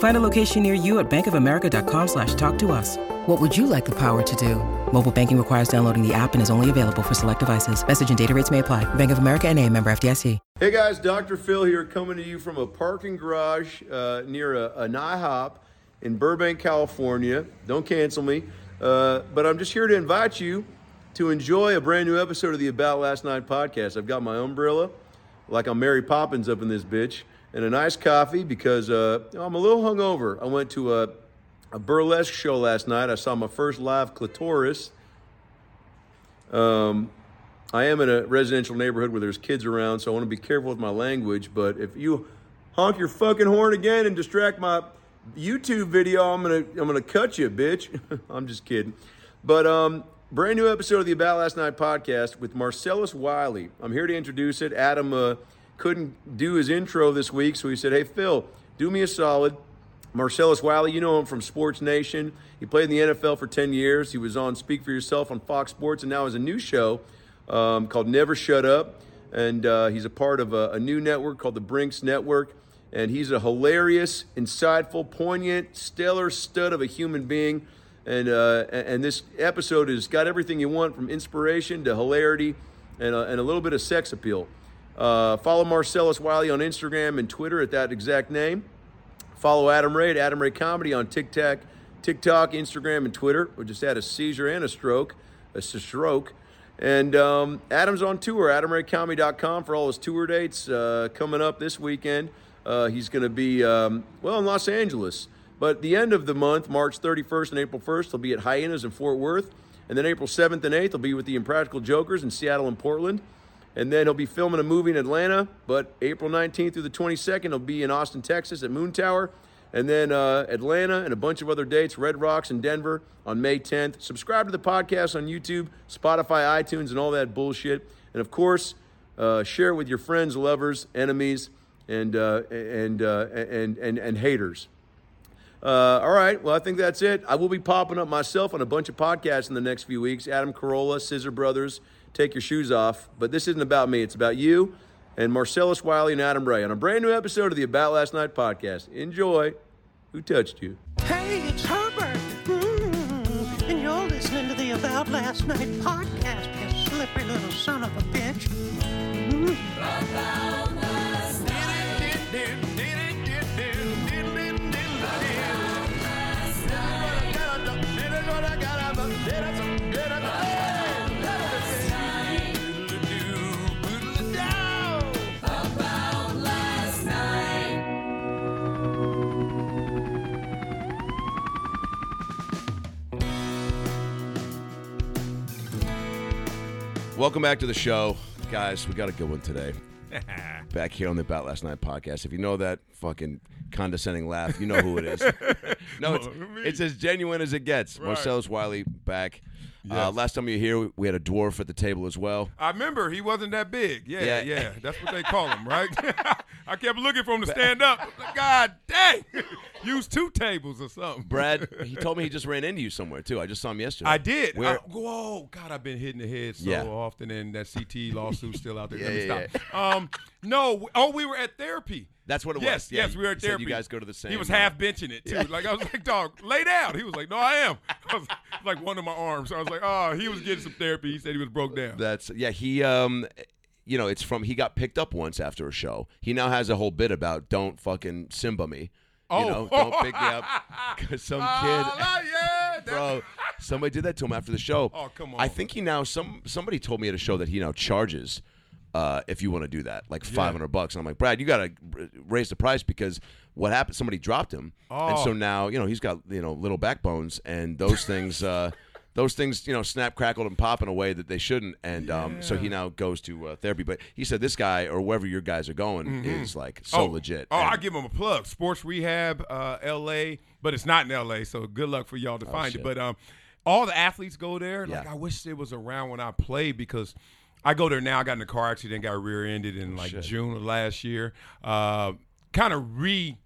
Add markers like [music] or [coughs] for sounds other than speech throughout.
Find a location near you at bankofamerica.com slash talk to us. What would you like the power to do? Mobile banking requires downloading the app and is only available for select devices. Message and data rates may apply. Bank of America and a member FDIC. Hey guys, Dr. Phil here coming to you from a parking garage uh, near a, an IHOP in Burbank, California. Don't cancel me. Uh, but I'm just here to invite you to enjoy a brand new episode of the About Last Night podcast. I've got my umbrella, like I'm Mary Poppins up in this bitch, and a nice coffee because uh, I'm a little hungover. I went to a, a burlesque show last night. I saw my first live clitoris. Um, I am in a residential neighborhood where there's kids around, so I want to be careful with my language. But if you honk your fucking horn again and distract my YouTube video, I'm gonna I'm gonna cut you, bitch. [laughs] I'm just kidding. But um, brand new episode of the About Last Night podcast with Marcellus Wiley. I'm here to introduce it. Adam uh, couldn't do his intro this week, so he said, "Hey Phil, do me a solid." Marcellus Wiley, you know him from Sports Nation. He played in the NFL for 10 years. He was on Speak for Yourself on Fox Sports, and now has a new show um, called Never Shut Up. And uh, he's a part of a, a new network called the Brinks Network. And he's a hilarious, insightful, poignant, stellar stud of a human being. And, uh, and this episode has got everything you want from inspiration to hilarity and a, and a little bit of sex appeal. Uh, follow Marcellus Wiley on Instagram and Twitter at that exact name. Follow Adam Ray at Adam Ray Comedy on TikTok, TikTok, Instagram, and Twitter. We just had a seizure and a stroke, a stroke. And um, Adam's on tour, adamraycomedy.com for all his tour dates uh, coming up this weekend. Uh, he's going to be, um, well, in Los Angeles. But the end of the month, March 31st and April 1st, he'll be at Hyenas in Fort Worth. And then April 7th and 8th, he'll be with the Impractical Jokers in Seattle and Portland. And then he'll be filming a movie in Atlanta. But April 19th through the 22nd, he'll be in Austin, Texas at Moontower. And then uh, Atlanta and a bunch of other dates, Red Rocks and Denver on May 10th. Subscribe to the podcast on YouTube, Spotify, iTunes, and all that bullshit. And of course, uh, share it with your friends, lovers, enemies, and, uh, and, uh, and, and, and haters. Uh, all right, well, I think that's it. I will be popping up myself on a bunch of podcasts in the next few weeks Adam Carolla, Scissor Brothers, Take Your Shoes Off. But this isn't about me, it's about you and Marcellus Wiley and Adam Ray on a brand new episode of the About Last Night podcast. Enjoy. Who touched you? Hey, it's Herbert. Mm, and you're listening to the About Last Night podcast, you slippery little son of a bitch. Mm. Welcome back to the show, guys. We got a good one today. [laughs] back here on the About Last Night podcast. If you know that fucking condescending laugh, you know who it is. [laughs] no, it's, it's as genuine as it gets. Right. Marcellus Wiley back. Uh, last time you were here, we had a dwarf at the table as well. I remember he wasn't that big. Yeah, Yeah. yeah, that's what they call him, right? [laughs] I kept looking for him to stand up. God dang, [laughs] use two tables or something. Brad, [laughs] he told me he just ran into you somewhere too. I just saw him yesterday. I did. Where? I- whoa, God, I've been hitting the head so Yeah. often, and that CT lawsuit's still out there. Let me Yeah, stop. Um, no, oh, we were at therapy. That's what it yes, was. Yeah, yes, we were at therapy. you guys go to the same, He was uh, half benching it too. Like I was like, dog, lay down. He was like, no, I am. [laughs] I was like one of my arms. I was like, oh, he was getting some therapy. He said he was broke down. That's yeah. He um, you know, it's from he got picked up once after a show. He now has a whole bit about don't fucking Simba me. Oh. You know, don't pick me up [laughs] because some kid. Ah, yeah, [laughs] Bro, somebody did that to him after the show. Oh, come on! I think he now some somebody told me at a show that he now charges Uh, if you want to do that, like five hundred bucks, and I'm like, Brad, you got to raise the price because what happened? Somebody dropped him, and so Oh. now you know he's got you know little backbones, and those things, uh, [laughs] those things, you know, snap, crackled, and pop in a way that they shouldn't, and um, so he now goes to uh, therapy. But he said this guy or wherever your guys are going is like so legit. Oh, I And- give him a plug. Sports Rehab, uh, L.A., but it's not in L.A. So good luck for y'all to find Oh, shit. it. But um, all the athletes go there. Like Yeah. I wish it was around when I played because I go there now. I got in a car accident, got rear-ended in like June of last year. Uh, kind of re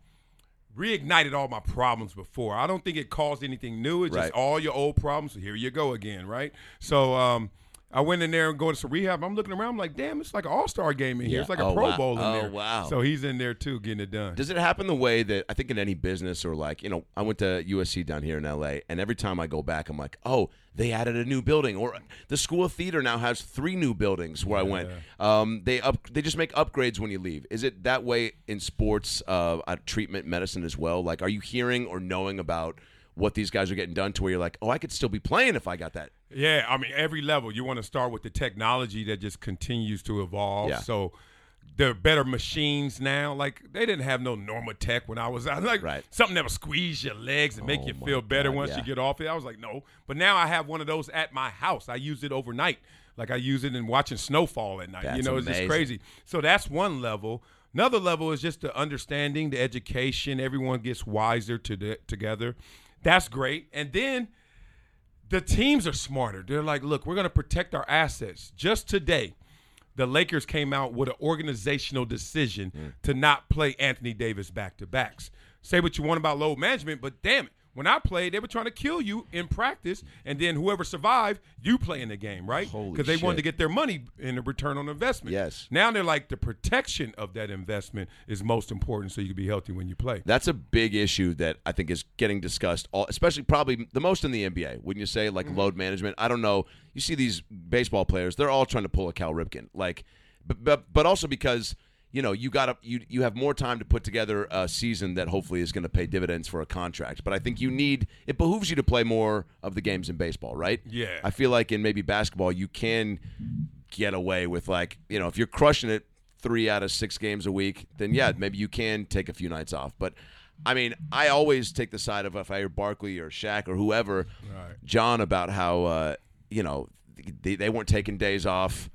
reignited all my problems before. I don't think it caused anything new. It's Right. just all your old problems. So here you go again, right? So um, I went in there and going to some rehab. I'm looking around. I'm like, damn, it's like an all star game in here. Yeah. It's like a Oh, Pro wow. Bowl in Oh, there. wow. So he's in there too, getting it done. Does it happen the way that I think in any business or like, you know, I went to USC down here in LA and every time I go back, I'm like, oh, they added a new building or the School of Theater now has three new buildings where I went. Um, they up, they just make upgrades when you leave. Is it that way in sports, uh, uh, treatment, medicine as well? Like, are you hearing or knowing about what these guys are getting done to where you're like, oh, I could still be playing if I got that? Yeah, I mean, every level you want to start with the technology that just continues to evolve. Yeah. So the better machines now, like they didn't have no NormaTec when I was out. Like Right. something that would squeeze your legs and make Oh you feel better God, once yeah. you get off it. I was like, no. But now I have one of those at my house. I use it overnight. Like I use it in watching snowfall at night. That's you know, it's just crazy. So that's one level. Another level is just the understanding, the education. Everyone gets wiser to the, together. That's great. And then the teams are smarter. They're like, look, we're going to protect our assets. Just today, the Lakers came out with an organizational decision Mm. to not play Anthony Davis back to backs. Say what you want about load management, but damn it. When I played, they were trying to kill you in practice, and then whoever survived, you play in the game, right? Because they wanted to get their money in a return on investment. Yes. Now they're like the protection of that investment is most important, so you can be healthy when you play. That's a big issue that I think is getting discussed, all, especially probably the most in the NBA. Wouldn't you say, like Mm-hmm. load management? I don't know. You see these baseball players; they're all trying to pull a Cal Ripken, like, but but, but also because you know you got to you you have more time to put together a season that hopefully is going to pay dividends for a contract. But I think you need it behooves you to play more of the games in baseball, right? Yeah. I feel like in maybe basketball you can get away with like you know if you're crushing it three out of six games a week, then yeah, maybe you can take a few nights off. But I mean, I always take the side of if I hear Barkley or Shaq or whoever, John, about how uh, you know they, they weren't taking days off.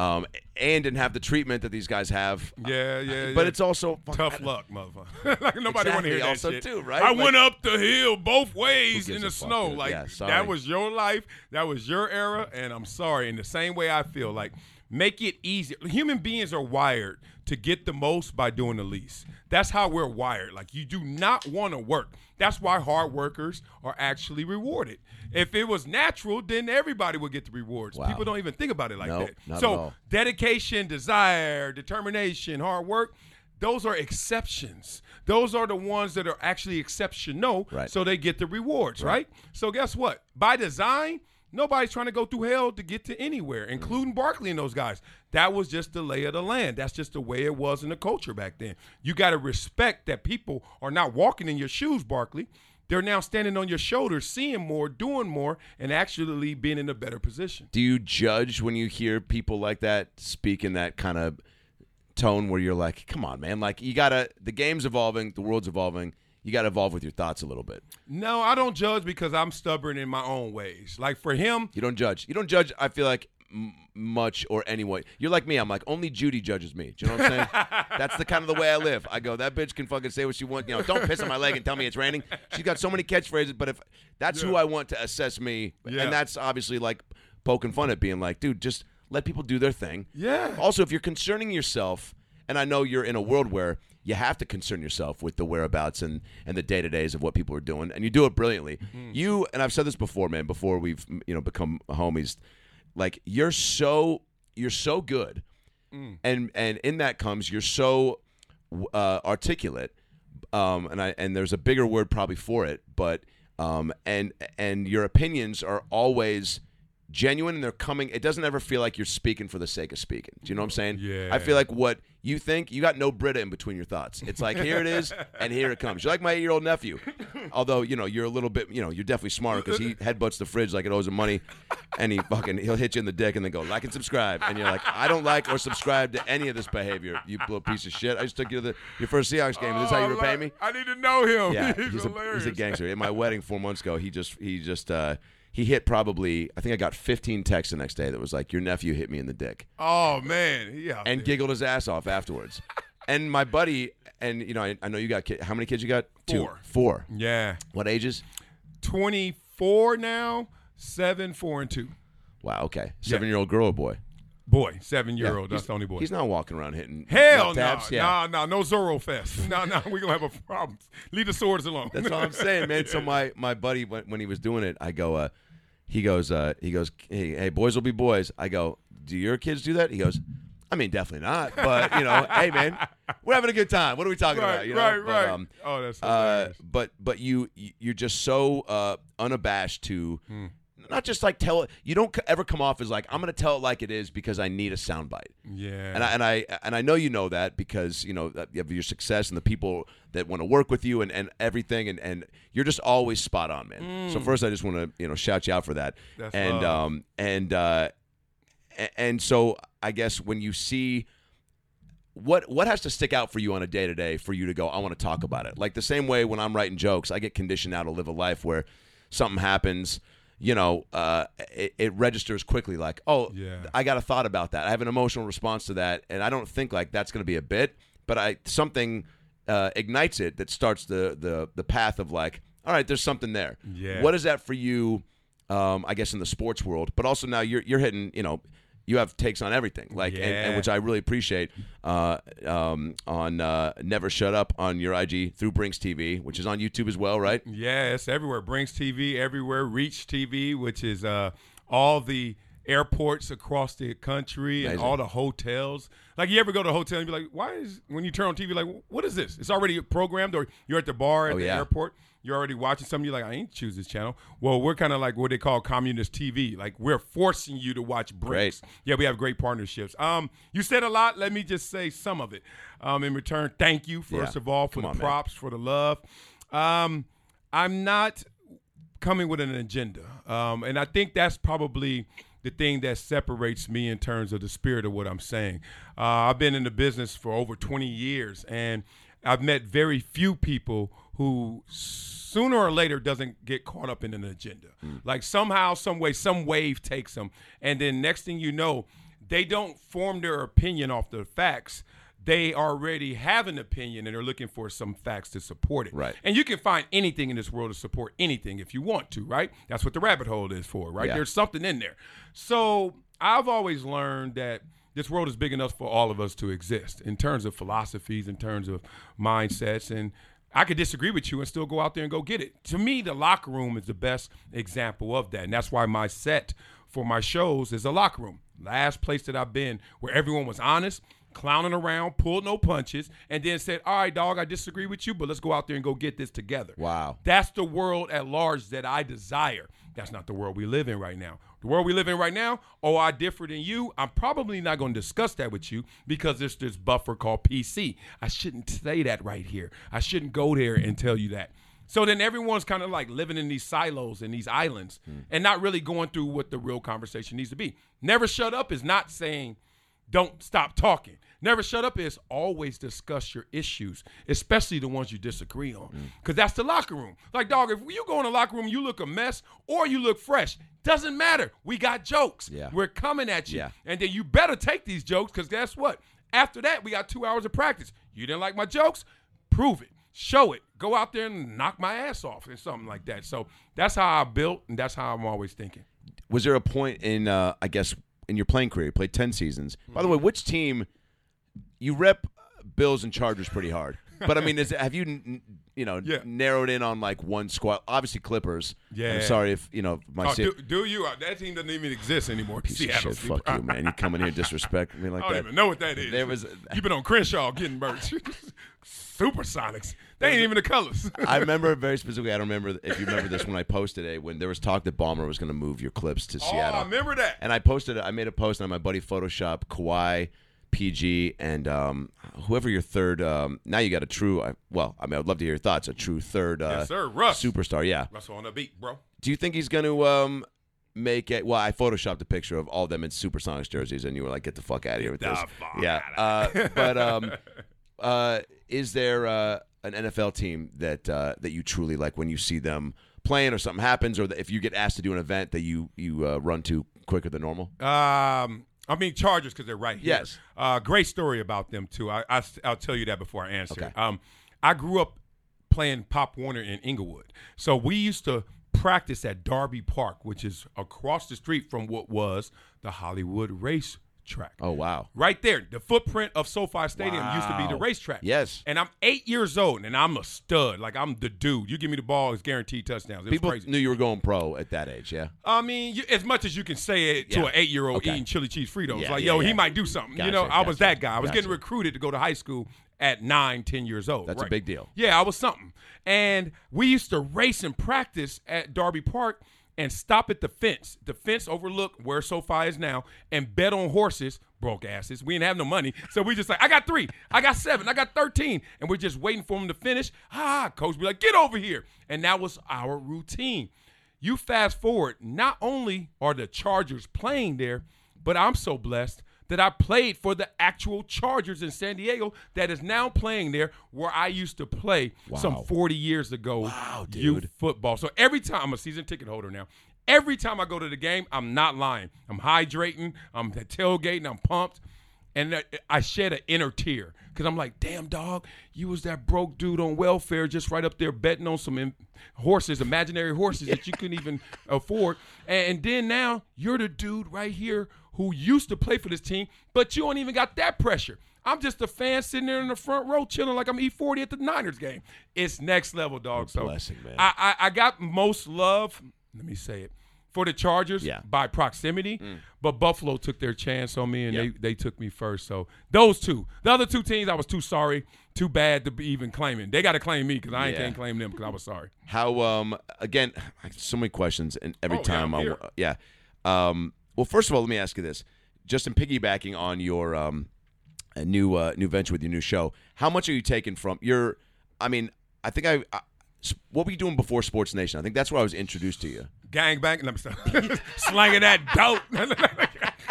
Um, and didn't have the treatment that these guys have. Yeah, yeah, But yeah. it's also Tough luck, motherfucker. [laughs] like nobody want to Exactly, hear that also shit. too, right? I Like- went up the hill both ways in the a fuck, snow. Like Yeah, that was your life. That was your era, and I'm sorry. In the same way, I feel like make it easy. Human beings are wired to get the most by doing the least. That's how we're wired. Like you do not want to work. That's why hard workers are actually rewarded. If it was natural, then everybody would get the rewards. Wow. People don't even think about it like Nope, that. so dedication, desire, determination, hard work, those are exceptions. Those are the ones that are actually exceptional, Right. so they get the rewards, right. So guess what? By design, nobody's trying to go through hell to get to anywhere, including Barkley and those guys. That was just the lay of the land. That's just the way it was in the culture back then. You got to respect that people are not walking in your shoes, Barkley. They're now standing on your shoulders, seeing more, doing more, and actually being in a better position. Do you judge when you hear people like that speak in that kind of tone where you're like, come on, man? Like, you got to, the game's evolving, the world's evolving. You got to evolve with your thoughts a little bit. No, I don't judge because I'm stubborn in my own ways. Like for him, You don't judge. You don't judge, I feel like, m- much or anyone. You're like me. I'm like, only Judy judges me. Do you know what I'm saying? [laughs] That's the kind of the way I live. I go, that bitch can fucking say what she wants. You know, don't piss on my leg and tell me it's raining. She's got so many catchphrases, but if that's who I want to assess me, Yeah. and that's obviously like poking fun at being like, dude, just let people do their thing. Yeah. Also, if you're concerning yourself, and I know you're in a world where you have to concern yourself with the whereabouts and, and the day to days of what people are doing, and you do it brilliantly. Hmm. You and I've said this before, man. Before we've you know become homies, like you're so you're so good, and and in that comes you're so uh, articulate, um, and I and there's a bigger word probably for it, but um, and and your opinions are always genuine and they're coming. It doesn't ever feel like you're speaking for the sake of speaking. Do you know what I'm saying? Yeah. I feel like what you think you got no Brita in between your thoughts. It's like here it is, and here it comes. You're like my eight-year-old nephew, although you know you're a little bit, you know, you're definitely smarter because he headbutts the fridge like it owes him money, and he fucking he'll hit you in the dick and then go like and subscribe, and you're like, I don't like or subscribe to any of this behavior. You little piece of shit. I just took you to the your first Seahawks game. and this is how you Oh, repay me? I need to know him. [laughs] Yeah, he's, he's, a, he's, a gangster. At my wedding four months ago, he just he just uh, he hit probably I think I got 15 texts the next day that was like your nephew hit me in the dick Oh man, yeah. and giggled his ass off afterwards. [laughs] and my buddy and you know I, I know you got kid, how many kids you got? Two. Four. Four. Yeah, What ages? twenty four now, seven, four, and two. Wow. Okay. Seven year old girl or boy? Boy, seven year Yeah, old. That's the only boy. He's not walking around hitting Hell no, tabs. Yeah. no, no, no Zorro fest. [laughs] No, no, we're gonna have a problem. Leave the swords alone. That's all I'm saying, man. So my my buddy when, when he was doing it, I go, uh, he goes, uh, he goes, hey, hey, boys will be boys. I go, do your kids do that? He goes, I mean, definitely not. But you know, hey, man, we're having a good time. What are we talking right, about? You know? right, But, right. um, oh, that's uh, but but you you- you're just so uh, unabashed to. Hmm. Not just like tell it. You don't ever come off as like I'm going to tell it like it is because I need a soundbite. yeah. And I, and I and I know you know that because you know that you have your success and the people that want to work with you and, and everything and, and you're just always spot on, man. So first, I just want to you know shout you out for that. Mm. That's and love. um and uh and so I guess when you see what what has to stick out for you on a day to day for you to go, I want to talk about it. Like the same way when I'm writing jokes, I get conditioned now to live a life where something happens. You know, uh, it, it registers quickly. Like, oh, Yeah. I got a thought about that. I have an emotional response to that, and I don't think like that's going to be a bit, but I something uh, ignites it that starts the the the path of like, all right, there's something there. Yeah. What is that for you? Um, I guess in the sports world, but also now you're you're hitting. You know, you have takes on everything, like and, and which I really appreciate. Uh, um, on uh, Never Shut Up on your IG through Brinks TV, which is on YouTube as well, right? Yeah, it's everywhere. Brinks TV everywhere. Reach TV, which is uh, all the airports across the country and all the hotels. Like you ever go to a hotel and be like, why is when you turn on TV like, what is this? It's already programmed, or you're at the bar at Oh, the yeah. airport. You're already watching something. You're like, I ain't choose this channel. Well, we're kind of like what they call communist TV. Like we're forcing you to watch Brinks. Great. Yeah, we have great partnerships. Um, you said a lot. Let me just say some of it. Um, in return, thank you first Yeah. of all for Come the on, man. props, for the love. Um, I'm not coming with an agenda, um, and I think that's probably the thing that separates me in terms of the spirit of what I'm saying. Uh, I've been in the business for over 20 years, and I've met very few people who sooner or later doesn't get caught up in an agenda. Mm. Like somehow, some way, some wave takes them, and then next thing you know, they don't form their opinion off the facts. They already have an opinion and they're looking for some facts to support it. Right. And you can find anything in this world to support anything if you want to, right? That's what the rabbit hole is for, right? Yeah. There's something in there. So I've always learned that this world is big enough for all of us to exist in terms of philosophies, in terms of mindsets. And I could disagree with you and still go out there and go get it. To me, the locker room is the best example of that. And that's why my set for my shows is a locker room. Last place that I've been where everyone was honest, clowning around, pulled no punches, and then said, All right, dog, I disagree with you, but let's go out there and go get this together. Wow. That's the world at large that I desire. That's not the world we live in right now. The world we live in right now, oh, I differ than you. I'm probably not going to discuss that with you because there's this buffer called PC. I shouldn't say that right here. I shouldn't go there and tell you that. So then everyone's kind of like living in these silos and these islands hmm. and not really going through what the real conversation needs to be. Never shut up is not saying don't stop talking. Never shut up is always discuss your issues, especially the ones you disagree on. Because that's the locker room. Like, dog, if you go in the locker room, you look a mess or you look fresh, doesn't matter. We got jokes. Yeah. We're coming at you. Yeah. And then you better take these jokes because guess what? After that, we got two hours of practice. You didn't like my jokes? Prove it. Show it. Go out there and knock my ass off or something like that. So that's how I built, and that's how I'm always thinking. was there a point in uh, I guess in your playing career, you played ten seasons. By the way, which team you rep Bills and Chargers pretty hard? But I mean, is have you you know Yeah. narrowed in on like one squad? Obviously, Clippers. Yeah. I'm sorry if you know my Oh, do, do you? Uh, That team doesn't even exist anymore. piece Seattle of shit. Fuck you, man. You come in here disrespecting me [laughs] like that. I don't that. even know what that is. There was- You've been on Crenshaw getting merch. [laughs] Supersonics. They ain't even the colors. [laughs] I remember very specifically. I don't remember if you remember this when I posted it when there was talk that Ballmer was going to move your clips to oh, Seattle. I remember that. And I posted it. I made a post on my buddy Photoshop Kawhi PG, and um, whoever your third. Um, now you got a true. I- Well, I mean, I'd love to hear your thoughts. A true third. Uh, Yes, sir. Russ. Superstar. Yeah. Russell on the beat, bro. Do you think he's going to um, make it? Well, I photoshopped a picture of all them in Supersonics jerseys, and you were like, "Get the fuck out of here with Get this." yeah, uh, but um, [laughs] uh, is there uh, an NFL team that uh, that you truly like when you see them playing, or something happens, or that if you get asked to do an event that you you uh, run to quicker than normal? Um, I mean Chargers because they're right here. Yes. Uh, great story about them too. I, I will tell you that before I answer. Okay. Um, I grew up playing Pop Warner in Inglewood, so we used to practice at Darby Park, which is across the street from what was the Hollywood Race Track. Oh wow! Right there, the footprint of SoFi Stadium used to be the racetrack. Yes. and I'm eight years old, and I'm a stud. Like I'm the dude. You give me the ball, it's guaranteed touchdowns. It was People crazy. knew you were going pro at that age. Yeah. I mean, you, as much as you can say it to an eight-year-old Okay. eating chili cheese Fritos, Yeah, like yeah, yo, yeah. he might do something. you know, Gotcha, I was that guy. I was getting recruited to go to high school at nine, ten years old. That's a big deal. Yeah, I was something. And we used to race and practice at Darby Park and stop at the fence. The fence overlook where SoFi is now and bet on horses. Broke asses. We didn't have no money. So we just like, I got three, I got seven, I got 13. And we're just waiting for them to finish. Ah, coach be like, get over here. And that was our routine. You fast forward, not only are the Chargers playing there, but I'm so blessed that I played for the actual Chargers in San Diego that is now playing there where I used to play some 40 years ago. Wow, Youth football. So every time I'm a season ticket holder now. Every time I go to the game, I'm not lying. I'm hydrating, I'm tailgating, I'm pumped. And I- shed an inner tear because I'm like, damn, dog, you was that broke dude on welfare just right up there betting on some im- horses, imaginary horses that you couldn't even [laughs] afford. And, and then now you're the dude right here who used to play for this team, but you don't even got that pressure. I'm just a fan sitting there in the front row chilling like I'm E40 at the Niners game. It's next level, dog. So blessing, man. I, I, I got most love, let me say it, for the Chargers Yeah. by proximity, but Buffalo took their chance on me and Yeah. they, they took me first. So those two. The other two teams, I was too sorry, too bad to be even claiming. They got to claim me because I ain't Yeah. can't claim them because I was sorry. How um again? [sighs] So many questions, and every Oh, yeah, time I'm I yeah. Um, well, first of all, let me ask you this: just in piggybacking on your um a new uh, new venture with your new show, how much are you taking from your? I mean, I think I. I what were you doing before Sports Nation? I think that's where I was introduced to you. Gang bang, let me [laughs] stop. slanging that dope.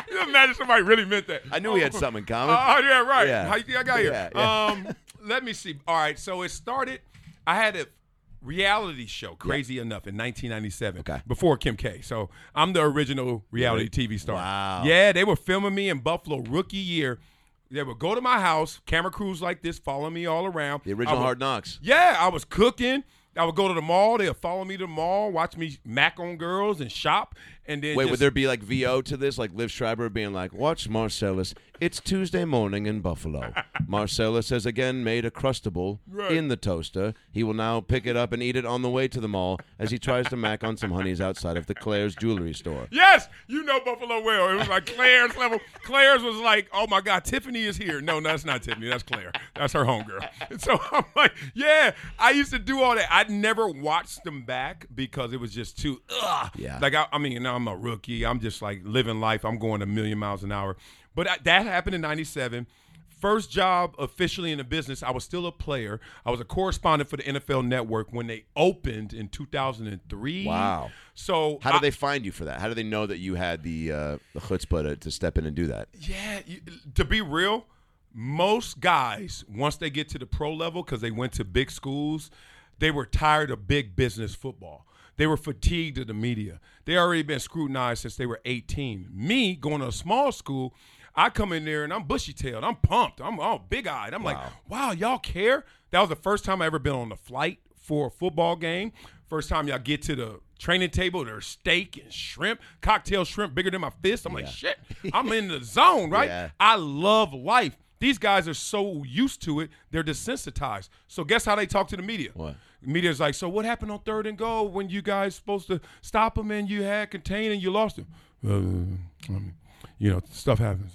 you [laughs] imagine somebody really meant that. I knew we had something in common. Oh, yeah, right. Yeah. How you think I got here? Yeah. Um, let me see. All right, so it started. I had a reality show, crazy enough, in 1997. Okay. Before Kim K. So I'm the original reality TV star. Wow. Yeah, they were filming me in Buffalo rookie year. They would go to my house, camera crews like this, following me all around. The original would- Hard Knocks. yeah, I was cooking. I would go to the mall. They'd follow me to the mall, watch me mac on girls and shop. And then Wait, just, would there be like VO to this? Like Liev Schreiber being like, "Watch Marcellus. It's Tuesday morning in Buffalo. [laughs] Marcellus has again made a crustable Right. in the toaster. He will now pick it up and eat it on the way to the mall as he tries to mac on some honeys outside of the Claire's jewelry store." Yes, you know Buffalo well. It was like Claire's level. Claire's was like, oh my God, Tiffany is here. No, no, that's not Tiffany. That's Claire. That's her homegirl. And [laughs] so I'm like, yeah, I used to do all that. I never watched them back because it was just too, ugh. Yeah. Like, I, I mean, I'm a rookie. I'm just like living life. I'm going a million miles an hour. But I, that happened in 97. First job officially in the business, I was still a player. I was a correspondent for the NFL Network when they opened in 2003. Wow. So How do they find you for that? How do they know that you had the uh, the chutzpah to, to step in and do that? Yeah, you, to be real, most guys once they get to the pro level because they went to big schools, they were tired of big business football. They were fatigued of the media. They already been scrutinized since they were 18. Me going to a small school, I come in there and I'm bushy tailed. I'm pumped. I'm all big eyed. I'm like, wow, y'all care? That was the first time I ever been on a flight for a football game. First time y'all get to the training table, there's steak and shrimp, cocktail shrimp bigger than my fist. I'm like, shit, I'm in the zone, [laughs] right? Yeah. I love life. These guys are so used to it, they're desensitized. So guess how they talk to the media? What? Media's like, so what happened on third and goal when you guys supposed to stop them and you had contained and you lost them? Uh, um, you know, stuff happens.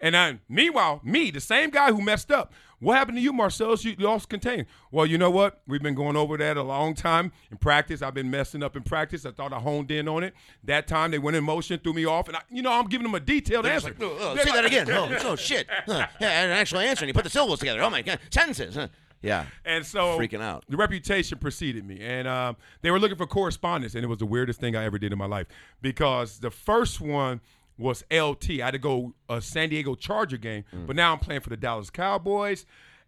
And then, meanwhile, me, the same guy who messed up. What happened to you, Marcellus? You lost contain. Well, you know what? We've been going over that a long time in practice. I've been messing up in practice. I thought I honed in on it. That time they went in motion, threw me off, and I, you know I'm giving them a detailed They're answer. like, [laughs] "Oh, oh, say like- that again. Oh, oh shit. Huh. Yeah, an actual answer, and you put the syllables together. Oh my god, sentences. Huh. Yeah. And so Freaking out. The reputation preceded me, and um, they were looking for correspondence, and it was the weirdest thing I ever did in my life because the first one was LT. I had to go a San Diego Charger game, Mm. but now I'm playing for the Dallas Cowboys,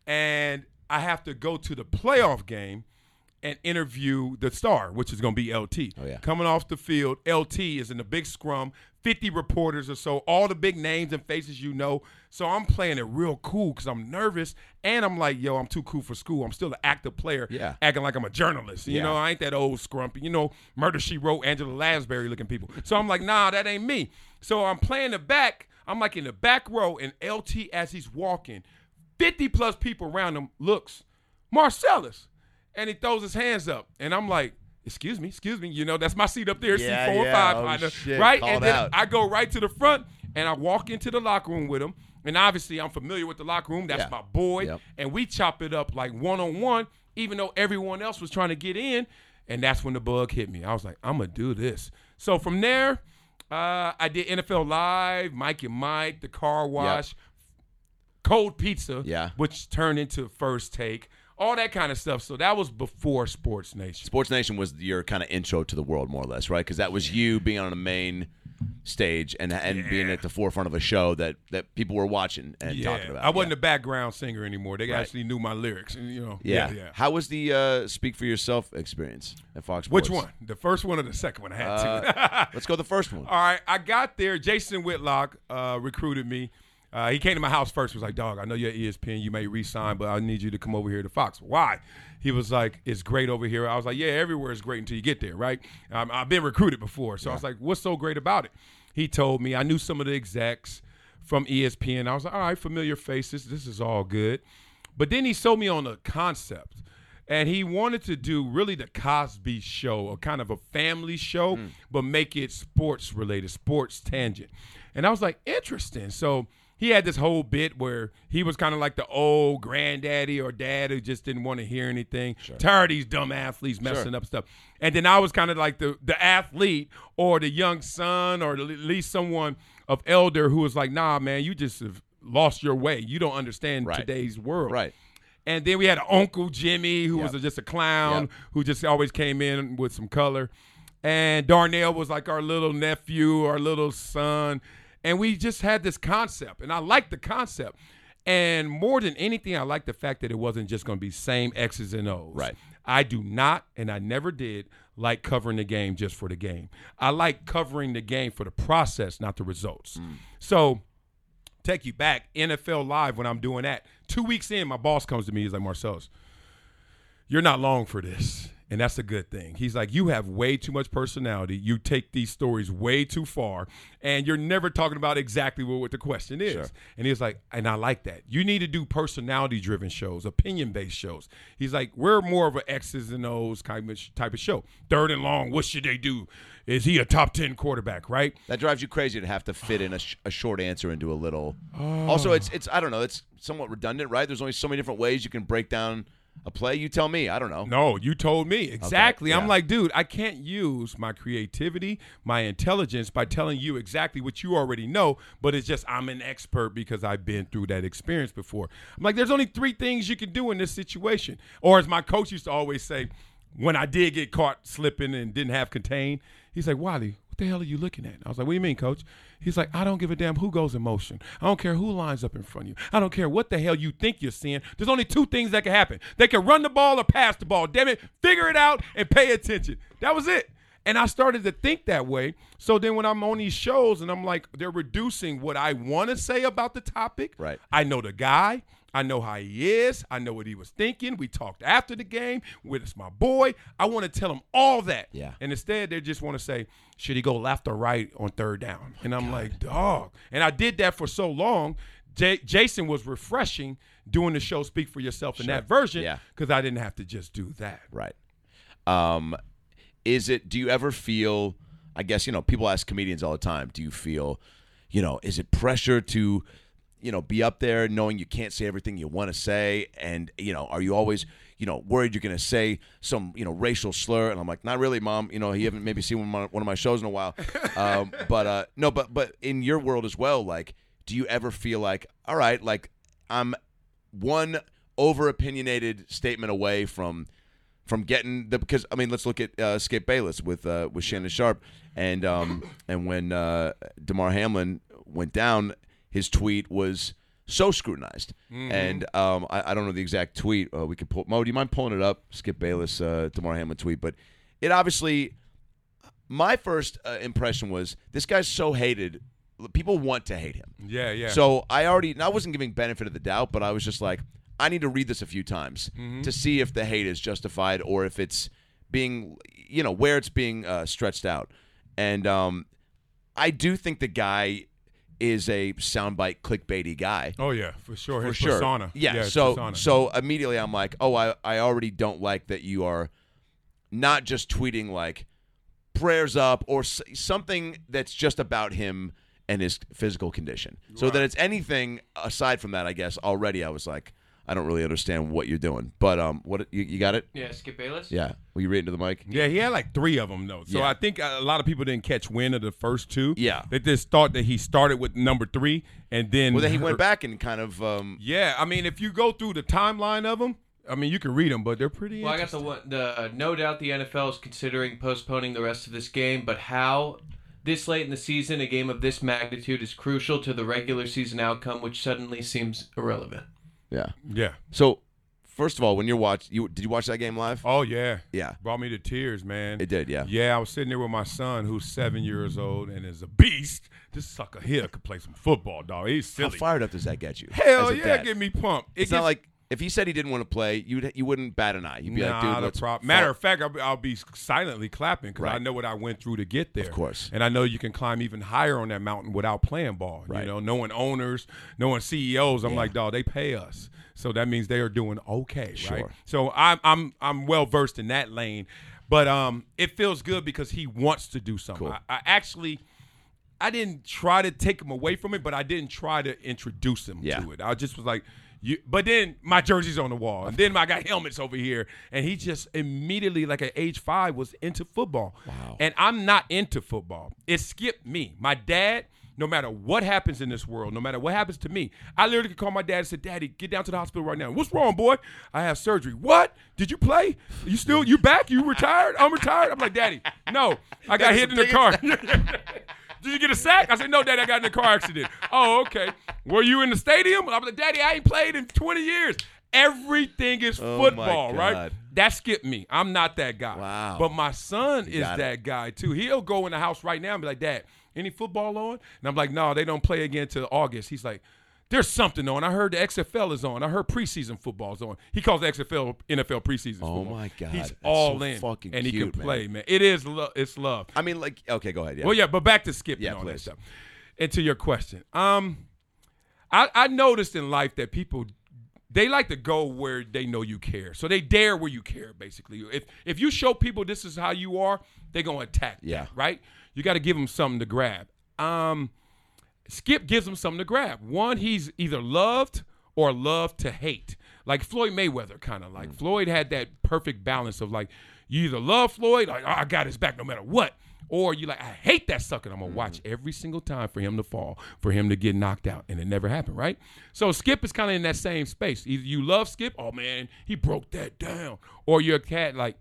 and I have to go to the playoff game and interview the star, which is going to be LT. Oh, yeah. Coming off the field, LT is in the big scrum, 50 reporters or so, all the big names and faces you know. So I'm playing it real cool because I'm nervous and I'm like, yo, I'm too cool for school. I'm still an active player, Yeah. acting like I'm a journalist. You Yeah. know, I ain't that old scrumpy, you know, Murder She Wrote, Angela Lansbury looking people. So I'm like, nah, that ain't me. So I'm playing the back. I'm like in the back row, and LT, as he's walking, 50 plus people around him, looks, Marcellus. And he throws his hands up. And I'm like, excuse me, excuse me. You know, that's my seat up there, Yeah, seat four yeah. or five. Oh, partner, shit. Right? And then out. I go right to the front and I walk into the locker room with him. And obviously, I'm familiar with the locker room. That's Yeah. my boy. Yep. And we chop it up like one on one, even though everyone else was trying to get in. And that's when the bug hit me. I was like, I'm going to do this. So from there, uh, I did NFL Live, Mike and Mike, The Car Wash, Cold Pizza, Yeah. which turned into First Take, all that kind of stuff. So that was before Sports Nation. Sports Nation was your kind of intro to the world, more or less, right? Because that was you being on a main stage and and being at the forefront of a show that that people were watching and talking about. I wasn't yeah. a background singer anymore. They Right. actually knew my lyrics, and you know, Yeah. yeah, yeah. How was the uh, speak for yourself experience at Fox Which one? The first one or the second one? I had to. Uh, let's go the first one. [laughs] All right, I got there. Jason Whitlock uh, recruited me. Uh, he came to my house first. Was like, "Dog, I know you're at ESPN. You may resign, but I need you to come over here to Fox." Why? He was like, "It's great over here." I was like, "Yeah, everywhere is great until you get there, right?" Um, I've been recruited before, so I was like, "What's so great about it?" He told me. I knew some of the execs from ESPN. I was like, "All right, familiar faces. This is all good." But then he sold me on a concept and he wanted to do really the Cosby show, a kind of a family show, but make it sports related, sports tangent. And I was like, interesting. So he had this whole bit where he was kind of like the old granddaddy or dad who just didn't want to hear anything. Tired of these dumb athletes messing up stuff. And then I was kind of like the the athlete or the young son or at least someone of elder who was like, nah, man, you just have lost your way. You don't understand Right. today's world. Right. And then we had Uncle Jimmy, who Yep. was just a clown, Yep. who just always came in with some color. And Darnell was like our little nephew, our little son. And we just had this concept. And I liked the concept. And more than anything, I liked the fact that it wasn't just going to be same X's and O's. Right. I do not, and I never did, like covering the game just for the game. I like covering the game for the process, not the results. Mm. So take you back NFL Live when I'm doing that. Two weeks in, my boss comes to me. He's like, Marcellus, you're not long for this. And that's a good thing. He's like, you have way too much personality. You take these stories way too far, and you're never talking about exactly what, what the question is. And he's like, and I like that. You need to do personality driven shows, opinion based shows. He's like, we're more of an X's and O's kind of type of show. Third and long, what should they do? Is he a top 10 quarterback, right? That drives you crazy to have to fit in a, sh- a short answer into a little. Oh. Also, it's it's I don't know. It's somewhat redundant, right? There's only so many different ways you can break down a play. You tell me. I don't know. No, you told me exactly. yeah. I'm like, dude, I can't use my creativity, my intelligence by telling you exactly what you already know, but it's just I'm an expert because I've been through that experience before. I'm like, there's only three things you can do in this situation. Or as my coach used to always say, when I did get caught slipping and didn't have contain, he's like, Wiley, what the hell are you looking at? I was like, what do you mean, coach? He's like, I don't give a damn who goes in motion. I don't care who lines up in front of you. I don't care what the hell you think you're seeing. There's only two things that can happen. They can run the ball or pass the ball. Damn it, figure it out and pay attention. That was it. And I started to think that way. So then when I'm on these shows and I'm like, they're reducing what I want to say about the topic. Right. I know the guy. I know how he is. I know what he was thinking. We talked after the game. With it's my boy. I want to tell him all that. Yeah. And instead, they just want to say, should he go left or right on third down? And I'm like, dog. And I did that for so long. J- Jason was refreshing doing the show Speak for Yourself in that version Yeah. because I didn't have to just do that. Right. Um, is it? Do you ever feel? I guess you know people ask comedians all the time. Do you feel? You know, is it pressure to you know, be up there knowing you can't say everything you want to say, and you know, are you always you know worried you're going to say some you know racial slur? And I'm like, not really, mom. You know, you haven't maybe seen one of my, one of my shows in a while, [laughs] um, but uh, no, but but in your world as well, like, do you ever feel like, all right, like I'm one over opinionated statement away from from getting the because I mean let's look at uh, Skip Bayless with uh, with Shannon Sharpe and um and when uh, Damar Hamlin went down, his tweet was so scrutinized, and um I, I don't know the exact tweet. Uh, we could pull Mo. Do you mind pulling it up? Skip Bayless, uh, Damar Hamlin tweet, but it obviously. My first uh, impression was this guy's so hated. People want to hate him. Yeah, yeah. So I already, and I wasn't giving benefit of the doubt, but I was just like, I need to read this a few times Mm-hmm. to see if the hate is justified or if it's being, you know, where it's being uh, stretched out. And um, I do think the guy is a soundbite clickbaity guy. oh yeah, for sure. For His sure. persona. Yeah. his so persona. so immediately I'm like, oh, I, I already don't like that you are not just tweeting like prayers up or s- something that's just about him and his physical condition. So that it's anything aside from that, I guess already I was like, I don't really understand what you're doing. But um, what you, you got it? Yeah, Skip Bayless. Yeah. were you reading to the mic? Yeah, he had like three of them though. So Yeah. I think a lot of people didn't catch wind of the first two. Yeah. they just thought that he started with number three, and then Well, then he went back and kind of um, Yeah, I mean, if you go through the timeline of them, I mean, you can read them, but they're pretty. Well, I got the one. The uh, no doubt the NFL is considering postponing the rest of this game, but how this late in the season, a game of this magnitude is crucial to the regular season outcome, which suddenly seems irrelevant. Yeah. Yeah. So first of all, when you're watch, you did you watch that game live? Oh yeah. Yeah. Brought me to tears, man. It did, yeah. Yeah, I was sitting there with my son, who's seven years old and is a beast. This sucker here could play some football, dog. He's silly. How fired up does that get you? Hell as a yeah, dad? get me pumped. It It's not like if he said he didn't want to play, you'd you wouldn't bat an eye. You'd be nah, like, dude, the prob- Matter of fact, I'll, be- I'll be silently clapping because I know what I went through to get there. Of course. And I know you can climb even higher on that mountain without playing ball. Right. You know, knowing owners, knowing CEOs. I'm like, dog, they pay us. So that means they are doing okay, right? Sure. So I'm I'm I'm well versed in that lane. But um it feels good because he wants to do something. Cool. I, I actually I didn't try to take him away from it, but I didn't try to introduce him Yeah. to it. I just was like, you. But then my jersey's on the wall, and then I got helmets over here, and he just immediately, like at age five, was into football. Wow. And I'm not into football. It skipped me. My dad. No matter what happens in this world, no matter what happens to me, I literally could call my dad and say, "Daddy, get down to the hospital right now. What's wrong, boy? I have surgery. What? Did you play? You still? You back? You retired? I'm retired. I'm like, Daddy, no, I got hit in the car. [laughs] [laughs] Did you get a sack? I said, no, Daddy, I got in a car accident. Oh, okay. Were you in the stadium? I'm like, Daddy, I ain't played in 20 years. Everything is Oh, football, right? That skipped me. I'm not that guy. Wow. But my son is got it. that guy too. He'll go in the house right now and be like, Dad, any football on? And I'm like, no, they don't play again till August. He's like, there's something on. I heard the XFL is on. I heard preseason football's on. He calls the XFL NFL preseason football. Oh, football. my God. He's That's all so in. fucking and he cute, can man. play, man. It is love. It's love. I mean, like, okay, go ahead. Yeah. Well, yeah, but back to skipping Yeah, that please. stuff. And to your question, um, I, I noticed in life that people they like to go where they know you care, so they dare where you care. Basically, if if you show people this is how you are, they're gonna attack. that, Yeah. right. You got to give them something to grab. Um, Skip gives him something to grab. One, he's either loved or loved to hate. Like Floyd Mayweather, kind of like mm. Floyd had that perfect balance of like you either love Floyd, like oh, I got his back no matter what, or you like I hate that sucker. I'm gonna mm. watch every single time for him to fall, for him to get knocked out, and it never happened, right? So Skip is kind of in that same space. Either you love Skip, oh man, he broke that down, or you're a cat like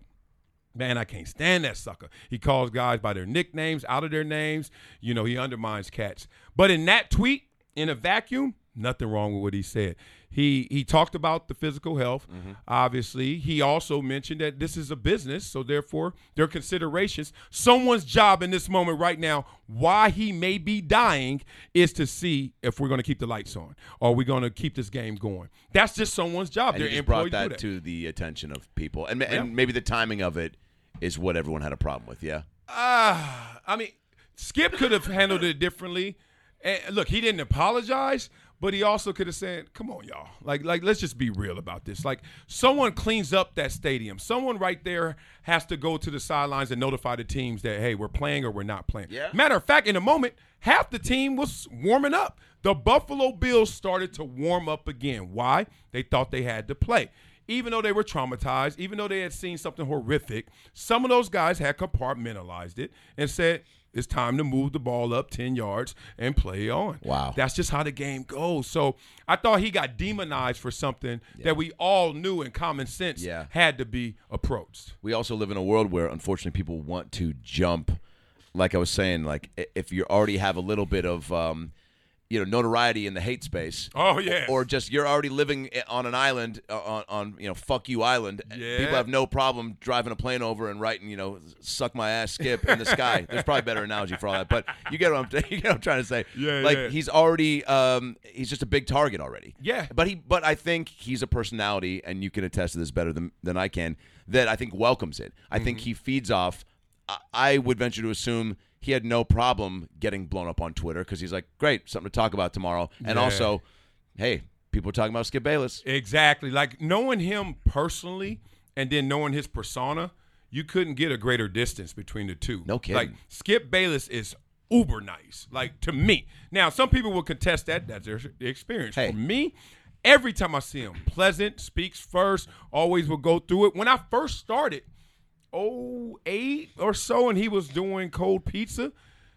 Man, I can't stand that sucker. He calls guys by their nicknames, out of their names. You know, he undermines cats. But in that tweet, in a vacuum, nothing wrong with what he said. He he talked about the physical health. Mm-hmm. Obviously, he also mentioned that this is a business, so therefore there are considerations. Someone's job in this moment right now, why he may be dying, is to see if we're going to keep the lights on or we're going to keep this game going. That's just someone's job. and They're you just employed brought to that that. to the attention of people, and ma- Yeah. and maybe the timing of it is what everyone had a problem with. Yeah. Ah, I mean, Skip could have handled it differently. And look, he didn't apologize, But he also could have said, "Come on, y'all. Like, like, let's just be real about this. Like, someone cleans up that stadium. Someone right there has to go to the sidelines and notify the teams that, hey, we're playing or we're not playing. Yeah. Matter of fact, in a moment, half the team was warming up. The Buffalo Bills started to warm up again. Why? They thought they had to play. Even though they were traumatized, even though they had seen something horrific, some of those guys had compartmentalized it and said, it's time to move the ball up 10 yards and play on. Wow. That's just how the game goes. So I thought he got demonized for something that we all knew in common sense Yeah. had to be approached. we also live in a world where unfortunately people want to jump like i was saying like if you already have a little bit of um, you know notoriety in the hate space Oh, yeah. or just you're already living on an island uh, on, on you know fuck you island Yeah. people have no problem driving a plane over and writing you know suck my ass skip in the sky [laughs] there's probably a better analogy for all that but you get what i'm, [laughs] you get what I'm trying to say Yeah, like yeah. he's already um, he's just a big target already Yeah. but he but I think he's a personality and you can attest to this better than than I can that I think welcomes it. I think Mm-hmm. he feeds off I, I would venture to assume he had no problem getting blown up on Twitter because he's like, great, something to talk about tomorrow. And Yeah. also, hey, people are talking about Skip Bayless. Exactly. Like knowing him personally and then knowing his persona, you couldn't get a greater distance between the two. No kidding. Like Skip Bayless is uber nice. Like to me. Now, some people will contest that. That's their experience. Hey. For me, every time I see him, pleasant, speaks first, always will go through it. When I first started, 08 or so, and he was doing cold pizza,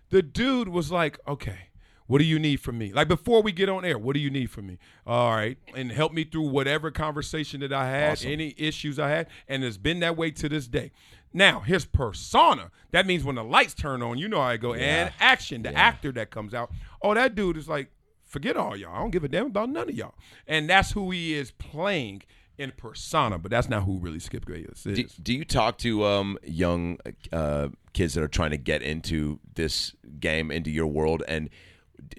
the dude was like, okay. What do you need from me? Like before we get on air, what do you need from me? All right, and help me through whatever conversation that I had, Awesome. any issues I had, and it's been that way to this day. Now, his persona, that means when the lights turn on, you know how I go, and action, the actor that comes out. Oh, that dude is like, forget all y'all. I don't give a damn about none of y'all. And that's who he is playing in persona, but that's not who really Skip Bayless is. Do, do you talk to um, young uh, kids that are trying to get into this game, into your world, and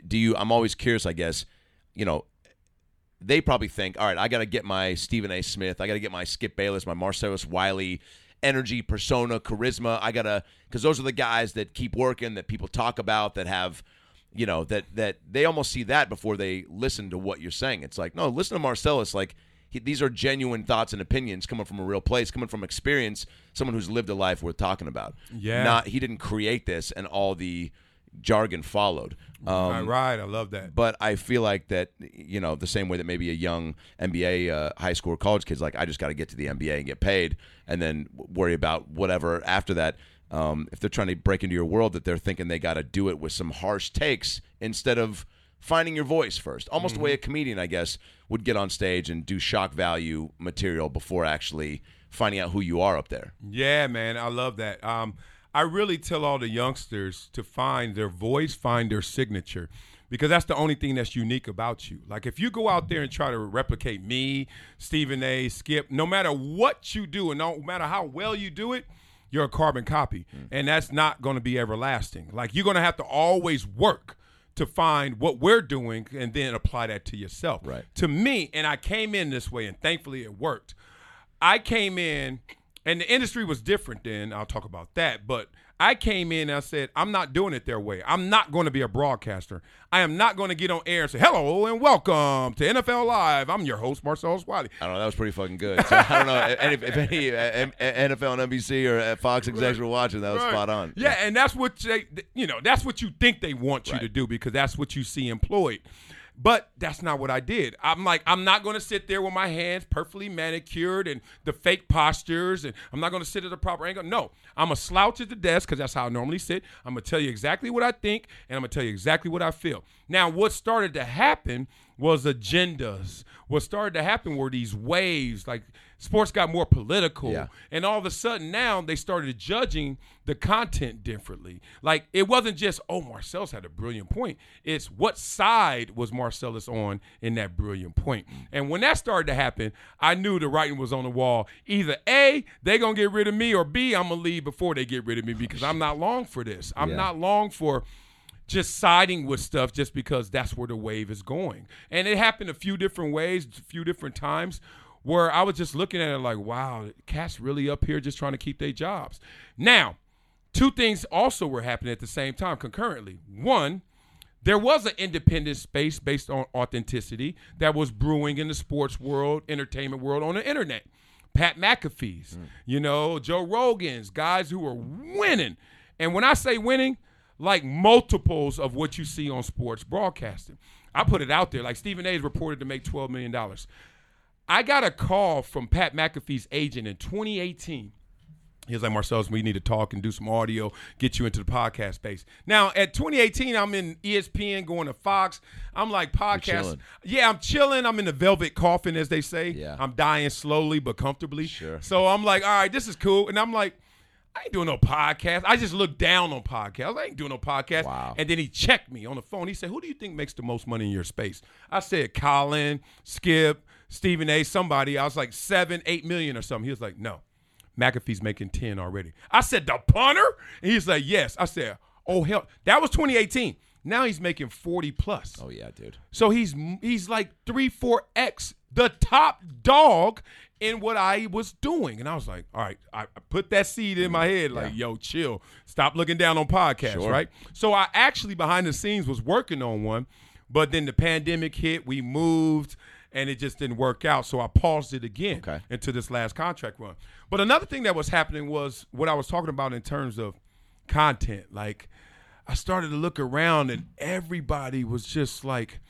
do you? I'm always curious. I guess you know they probably think, all right, I got to get my Stephen A. Smith, I got to get my Skip Bayless, my Marcellus Wiley energy, persona, charisma. I gotta because those are the guys that keep working, that people talk about, that have. You know that that they almost see that before they listen to what you're saying. It's like no, listen to Marcellus. Like he, these are genuine thoughts and opinions coming from a real place, coming from experience, someone who's lived a life worth talking about. Yeah. Not he didn't create this and all the jargon followed. Um, right, right, I love that. but I feel like that you know the same way that maybe a young NBA uh, high school or college kid's like I just got to get to the NBA and get paid and then worry about whatever after that. Um, if they're trying to break into your world, that they're thinking they got to do it with some harsh takes instead of finding your voice first. Almost the way a comedian, I guess, would get on stage and do shock value material before actually finding out who you are up there. Yeah, man, I love that. Um, I really tell all the youngsters to find their voice, find their signature, because that's the only thing that's unique about you. Like if you go out there and try to replicate me, Stephen A, Skip, no matter what you do and no matter how well you do it, you're a carbon copy, and that's not going to be everlasting. Like you're going to have to always work to find what we're doing and then apply that to yourself. Right. To me, and I came in this way, and thankfully it worked. I came in, and the industry was different then. I'll talk about that. But I came in and I said, I'm not doing it their way. I'm not going to be a broadcaster. I am not going to get on air and say, hello and welcome to NFL Live. I'm your host, Marcellus Wiley. I don't know. That was pretty fucking good. So I don't know [laughs] if, if any uh, NFL and NBC or uh, Fox execs were watching. That was Right. spot on. Yeah, and that's what they, you know, that's what you think they want you Right. to do because that's what you see employed. But that's not what I did. I'm like, I'm not going to sit there with my hands perfectly manicured and the fake postures, and I'm not going to sit at the proper angle. No, I'm to slouch at the desk because that's how I normally sit. I'm going to tell you exactly what I think, and I'm going to tell you exactly what I feel. Now, what started to happen was agendas. What started to happen were these waves, like sports got more political. Yeah. And all of a sudden now they started judging the content differently. Like it wasn't just, oh, Marcellus had a brilliant point. It's what side was Marcellus on in that brilliant point. And when that started to happen, I knew the writing was on the wall. Either A, they gonna get rid of me, or B, I'm gonna leave before they get rid of me because I'm not long for this. I'm Yeah. not long for just siding with stuff just because that's where the wave is going. And it happened a few different ways, a few different times where I was just looking at it like, wow, cats really up here just trying to keep their jobs. Now, two things also were happening at the same time concurrently. One, there was an independent space based on authenticity that was brewing in the sports world, entertainment world, on the internet. Pat McAfee's, mm. you know, Joe Rogan's, guys who are winning. And when I say winning, like multiples of what you see on sports broadcasting. I put it out there. Like Stephen A is reported to make $12 million. I got a call from Pat McAfee's agent in 2018. He was like, Marcellus, we need to talk and do some audio, get you into the podcast space. Now, at 2018, I'm in ESPN, going to Fox. I'm like, podcast. Yeah, I'm chilling. I'm in the velvet coffin, as they say. Yeah. I'm dying slowly but comfortably. Sure. So I'm like, all right, this is cool. And I'm like, I ain't doing no podcast. I just look down on podcasts. I ain't doing no podcast. Wow. And then he checked me on the phone. He said, Who do you think makes the most money in your space? I said, Colin, Skip, Stephen A, somebody. I was like, seven, eight million or something. He was like, No. McAfee's making 10 already. I said, The punter? And he's like, Yes. I said, Oh, hell. That was 2018. Now he's making 40 plus. Oh yeah, dude. So he's he's like three, four X the top dog in what I was doing. And I was like, all right, I put that seed in mm, my head, like, yo, chill. Stop looking down on podcasts, Sure. right? So I actually behind the scenes was working on one, but then the pandemic hit, we moved, and it just didn't work out. So I paused it again Okay. into this last contract run. But another thing that was happening was what I was talking about in terms of content. Like I started to look around and everybody was just like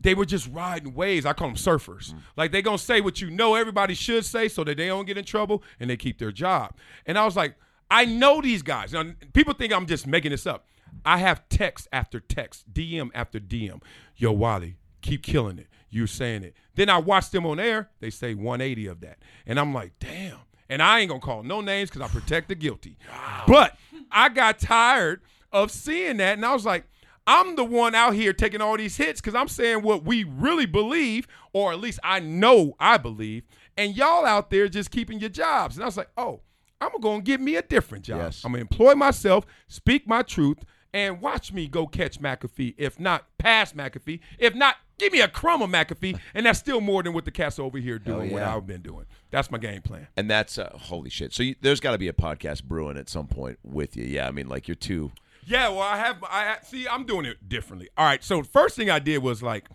they were just riding waves. I call them surfers. Mm. Like they gonna say what you know everybody should say so that they don't get in trouble and they keep their job. And I was like, I know these guys. Now, people think I'm just making this up. I have text after text, DM after DM. Yo, Wally, keep killing it. You saying it. Then I watch them on air. They say 180 of that, and I'm like, damn. And I ain't gonna call no names because I protect the guilty. But I got tired of seeing that, and I was like, I'm the one out here taking all these hits because I'm saying what we really believe, or at least I know I believe, and y'all out there just keeping your jobs. And I was like, oh, I'm gonna get me a different job. Yes. I'm gonna employ myself, speak my truth, and watch me go catch McAfee. If not, pass McAfee. If not, give me a crumb of McAfee, and that's still more than what the cats over here doing. What. I've been doing. That's my game plan. And that's uh, holy shit. So you, there's got to be a podcast brewing at some point with you. Yeah, I mean, like you're two. Yeah, well, I have. I see. I'm doing it differently. All right. So first thing I did was like,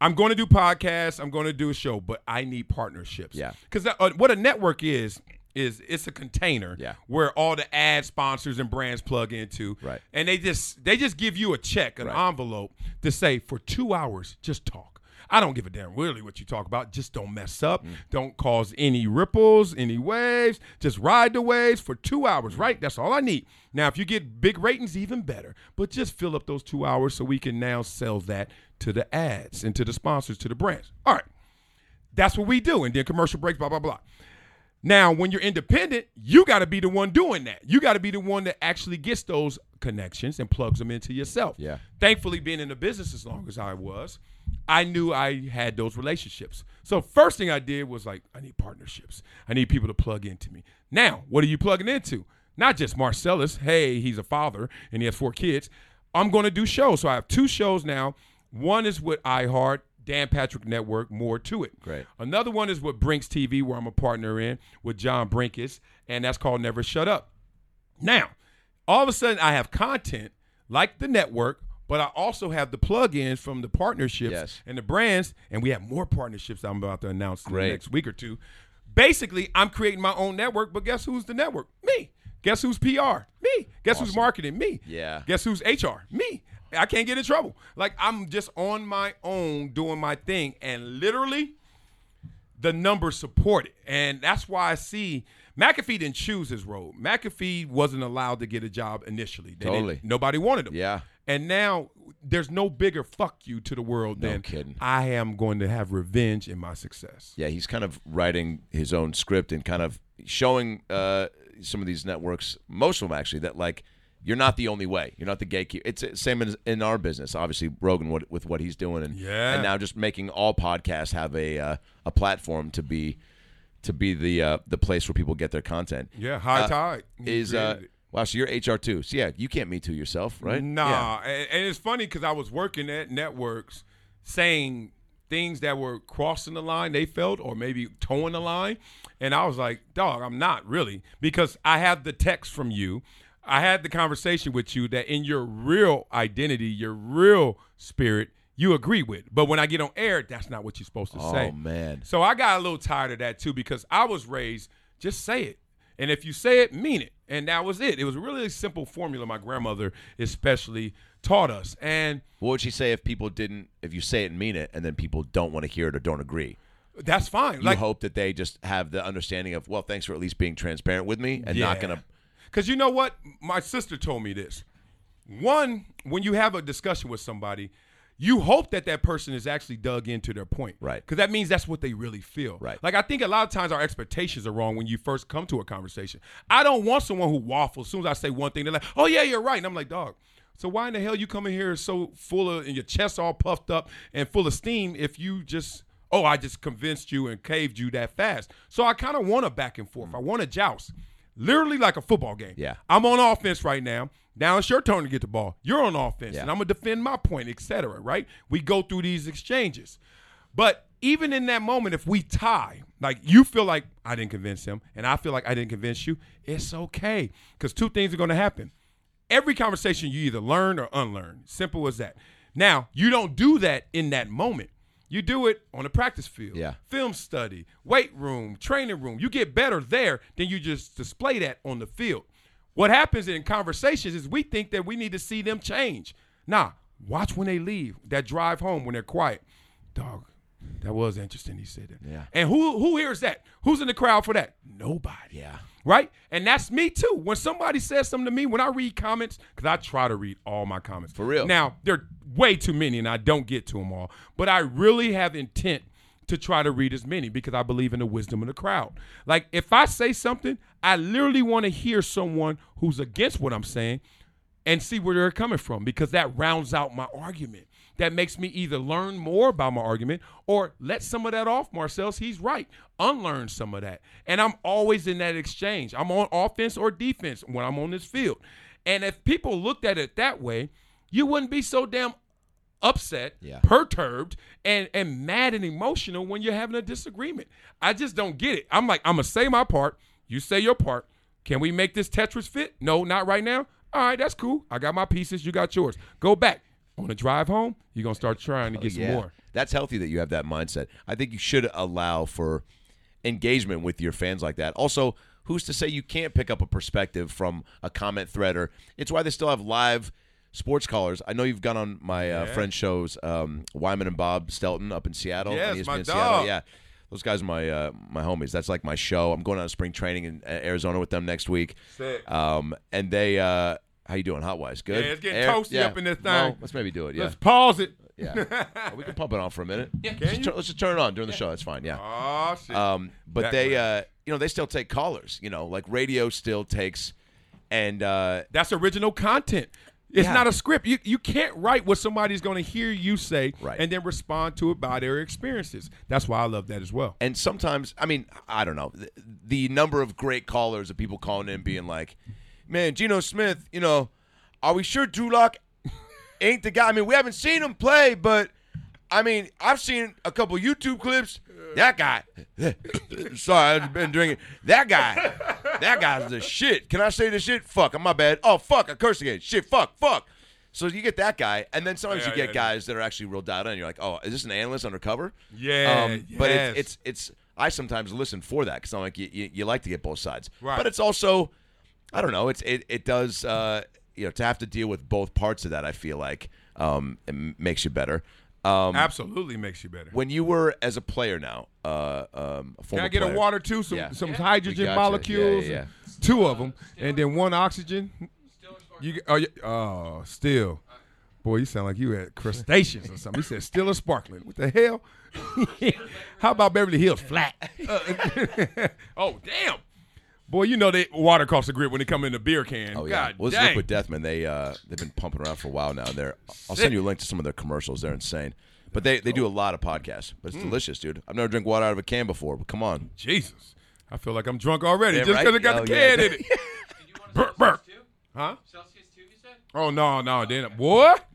I'm going to do podcasts. I'm going to do a show, but I need partnerships. Yeah. Because uh, what a network is is it's a container. Yeah. Where all the ad sponsors and brands plug into. Right. And they just they just give you a check, an Right. envelope to say for two hours just talk. I don't give a damn really what you talk about. Just don't mess up. Mm. Don't cause any ripples, any waves. Just ride the waves for two hours, right? That's all I need. Now, if you get big ratings, even better. But just fill up those two hours so we can now sell that to the ads and to the sponsors, to the brands. All right. That's what we do. And then commercial breaks, blah, blah, blah. Now, when you're independent, you got to be the one doing that. You got to be the one that actually gets those connections and plugs them into yourself. Yeah. Thankfully, being in the business as long as I was, I knew I had those relationships. So first thing I did was like, I need partnerships. I need people to plug into me. Now, what are you plugging into? Not just Marcellus. Hey, he's a father and he has four kids. I'm going to do shows. So I have two shows now. One is with iHeart, Dan Patrick Network, more to it. Great. Another one is with Brinks TV, where I'm a partner in with John Brenkus, and that's called Never Shut Up. Now, all of a sudden, I have content like the network, but I also have the plugins from the partnerships Yes. and the brands, and we have more partnerships I'm about to announce in the next week or two. Basically, I'm creating my own network, but guess who's the network? Me. Guess who's PR? Me. Guess who's marketing? Me. Yeah. Guess who's HR? Me. I can't get in trouble. Like I'm just on my own doing my thing, and literally, the numbers support it, and that's why I see McAfee didn't choose his road. McAfee wasn't allowed to get a job initially. They Totally. nobody wanted him. Yeah. And now there's no bigger fuck you to the world No than kidding. I am going to have revenge in my success. Yeah, he's kind of writing his own script and kind of showing uh, some of these networks, most of them actually, that like you're not the only way. You're not the gatekeeper. It's the same as in our business. Obviously, Rogan what, with what he's doing, and Yeah. and now just making all podcasts have a uh, a platform to be to be the uh, the place where people get their content. Yeah, high Uh, tide is uh, wow. So you're HR too. So yeah, you can't me too yourself, right? Nah, Yeah. and, and it's funny because I was working at networks saying things that were crossing the line they felt or maybe towing the line, and I was like, dog, I'm not really because I have the text from you. I had the conversation with you that in your real identity, your real spirit, you agree with. But when I get on air, that's not what you're supposed to oh, say. Oh man. So I got a little tired of that too because I was raised just say it. And if you say it, mean it. And that was it. It was a really a simple formula my grandmother especially taught us. And What would she say if people didn't if you say it and mean it and then people don't want to hear it or don't agree? that's fine. You like hope that they just have the understanding of, well, thanks for at least being transparent with me and not gonna Because you know what? My sister told me this. One, when you have a discussion with somebody, you hope that that person is actually dug into their point. Right. Because that means that's what they really feel. Right. Like, I think a lot of times our expectations are wrong when you first come to a conversation. I don't want someone who waffles. As soon as I say one thing, they're like, oh, yeah, you're right. And I'm like, dog. So why in the hell you come in here so full of and your chest all puffed up and full of steam if you just oh I just convinced you and caved you that fast? So I kind of want a back and forth. Mm. I want a joust, literally like a football game. Yeah. I'm on offense right now. Now it's your turn to get the ball. You're on offense, Yeah. and I'm gonna defend my point, etc. Right? We go through these exchanges, but even in that moment, if we tie, like you feel like I didn't convince him, and I feel like I didn't convince you, it's okay because two things are gonna happen every conversation you either learn or unlearn. Simple as that. Now, you don't do that in that moment. You do it on the practice field, Yeah. film study, weight room, training room. You get better there than you just display that on the field. What happens in conversations is we think that we need to see them change. Nah, watch when they leave, that drive home when they're quiet. Dog, that was interesting. He said that. Yeah. And who who hears that? Who's in the crowd for that? Nobody Yeah. right? And that's me too. When somebody says something to me, when I read comments, because I try to read all my comments. For real. Now, there are way too many, and I don't get to them all. But I really have intent to try to read as many because I believe in the wisdom of the crowd. Like, if I say something, I literally want to hear someone who's against what I'm saying and see where they're coming from because that rounds out my argument. That makes me either learn more about my argument or let some of that off, Marcel's. He's right. Unlearn some of that. And I'm always in that exchange. I'm on offense or defense when I'm on this field. And if people looked at it that way, you wouldn't be so damn upset, Yeah. perturbed, and and mad and emotional when you're having a disagreement. I just don't get it. I'm like, I'm gonna say my part. You say your part. Can we make this Tetris fit? No, not right now. All right, that's cool. I got my pieces. You got yours. Go back. On the drive home, you're gonna start trying to get some Oh, yeah. more. That's healthy that you have that mindset. I think you should allow for engagement with your fans like that. Also, who's to say you can't pick up a perspective from a comment thread or it's why they still have live sports callers. I know you've gone on my uh, friend shows, um, Wyman and Bob Stelton up in Seattle. Yes, my ESPN Seattle. dog. Yeah. Those guys are my uh, my homies. That's like my show. I'm going on spring training in uh, Arizona with them next week. Sick. Um, and they, uh, how you doing? Hot wise, good. Yeah, it's getting Air- toasty up in this Well, thing. let's maybe do it. Yeah. Let's pause it. Yeah, [laughs] Well, we can pump it on for a minute. Yeah, Can let's? Just, let's just turn it on during the show. That's fine. Yeah. Oh shit. Um, but That they, uh, you know, they still take callers. You know, like radio still takes, and uh, That's original content. It's Yeah. not a script. You you can't write what somebody's going to hear you say Right. and then respond to it by their experiences. That's why I love that as well. and sometimes, I mean, I don't know, the, the number of great callers of people calling in being like, "Man, Geno Smith, you know, are we sure Drew Lock ain't the guy? I mean, we haven't seen him play, but I mean, I've seen a couple YouTube clips. That guy, [coughs] sorry, I've been drinking. That guy, that guy's the shit. Can I say the shit? Fuck, I'm my bad. Oh fuck, I cursed again. Shit, fuck, fuck. So you get that guy, and then sometimes Yeah, you get yeah, guys that are actually real dialed in. You're like, oh, is this an analyst undercover? Yeah, Um, but it's, it's it's I sometimes listen for that because I'm like you, you, you like to get both sides, Right. but it's also I don't know it's it it does uh, you know to have to deal with both parts of that I feel like um, it makes you better. Um, Absolutely makes you better. when you were as a player now, uh, um, a Can I get player, a water too? Some Yeah. some We hydrogen gotcha. molecules, Yeah, yeah, and two of them, and then one oxygen. You oh, you, oh still, boy, you sound like you had crustaceans or something. He said still a sparkling. What the hell? [laughs] How about Beverly Hills flat? Uh, [laughs] oh damn, boy, you know they water costs a grip when they come in the beer can. Oh yeah, God well, dang. Liquid Deathman. They uh, they've been pumping around for a while now. They're I'll send you a link to some of their commercials. They're insane. But they, they do a lot of podcasts. But it's Hmm. delicious, dude. I've never drank water out of a can before. But come on, Jesus, I feel like I'm drunk already Yeah, just because right? it got Oh, the yeah. can in it. [laughs] burp, burp. Huh? Celsius 2, you said? Oh no, no, then what?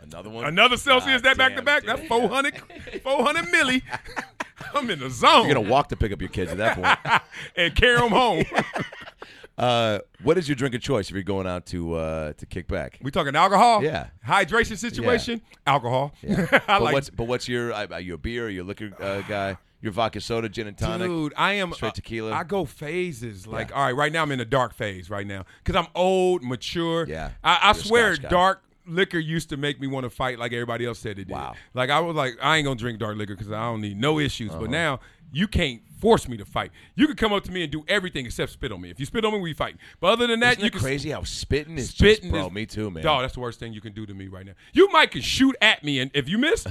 another one. Another Celsius God that back to back. That's 400, 400 milli. [laughs] [laughs] I'm in the zone You're gonna walk to pick up your kids at that [laughs] and carry them home. [laughs] Uh, what is your drink of choice if you're going out to uh, to kick back? We talking alcohol? Yeah. Hydration situation? Alcohol. Yeah. I but like what's but what's your uh, are you a beer? Are you a liquor uh, guy? Your vodka soda, gin and tonic. Dude, I am Straight uh, tequila? I go phases. Like, all right, right now I'm in a dark phase right now because I'm old, mature. Yeah. I, I You're a swear, Scotch guy. dark liquor used to make me want to fight like everybody else said it did. Wow. Like I was like, I ain't gonna drink dark liquor because I don't need no issues. Uh-huh. But now you can't force me to fight. You can come up to me and do everything except spit on me. If you spit on me, we fight. But other than that, Isn't you can crazy how spitting is spitting just, bro. is- me too, man. Dog, that's the worst thing you can do to me right now. You might can shoot at me, and if you miss,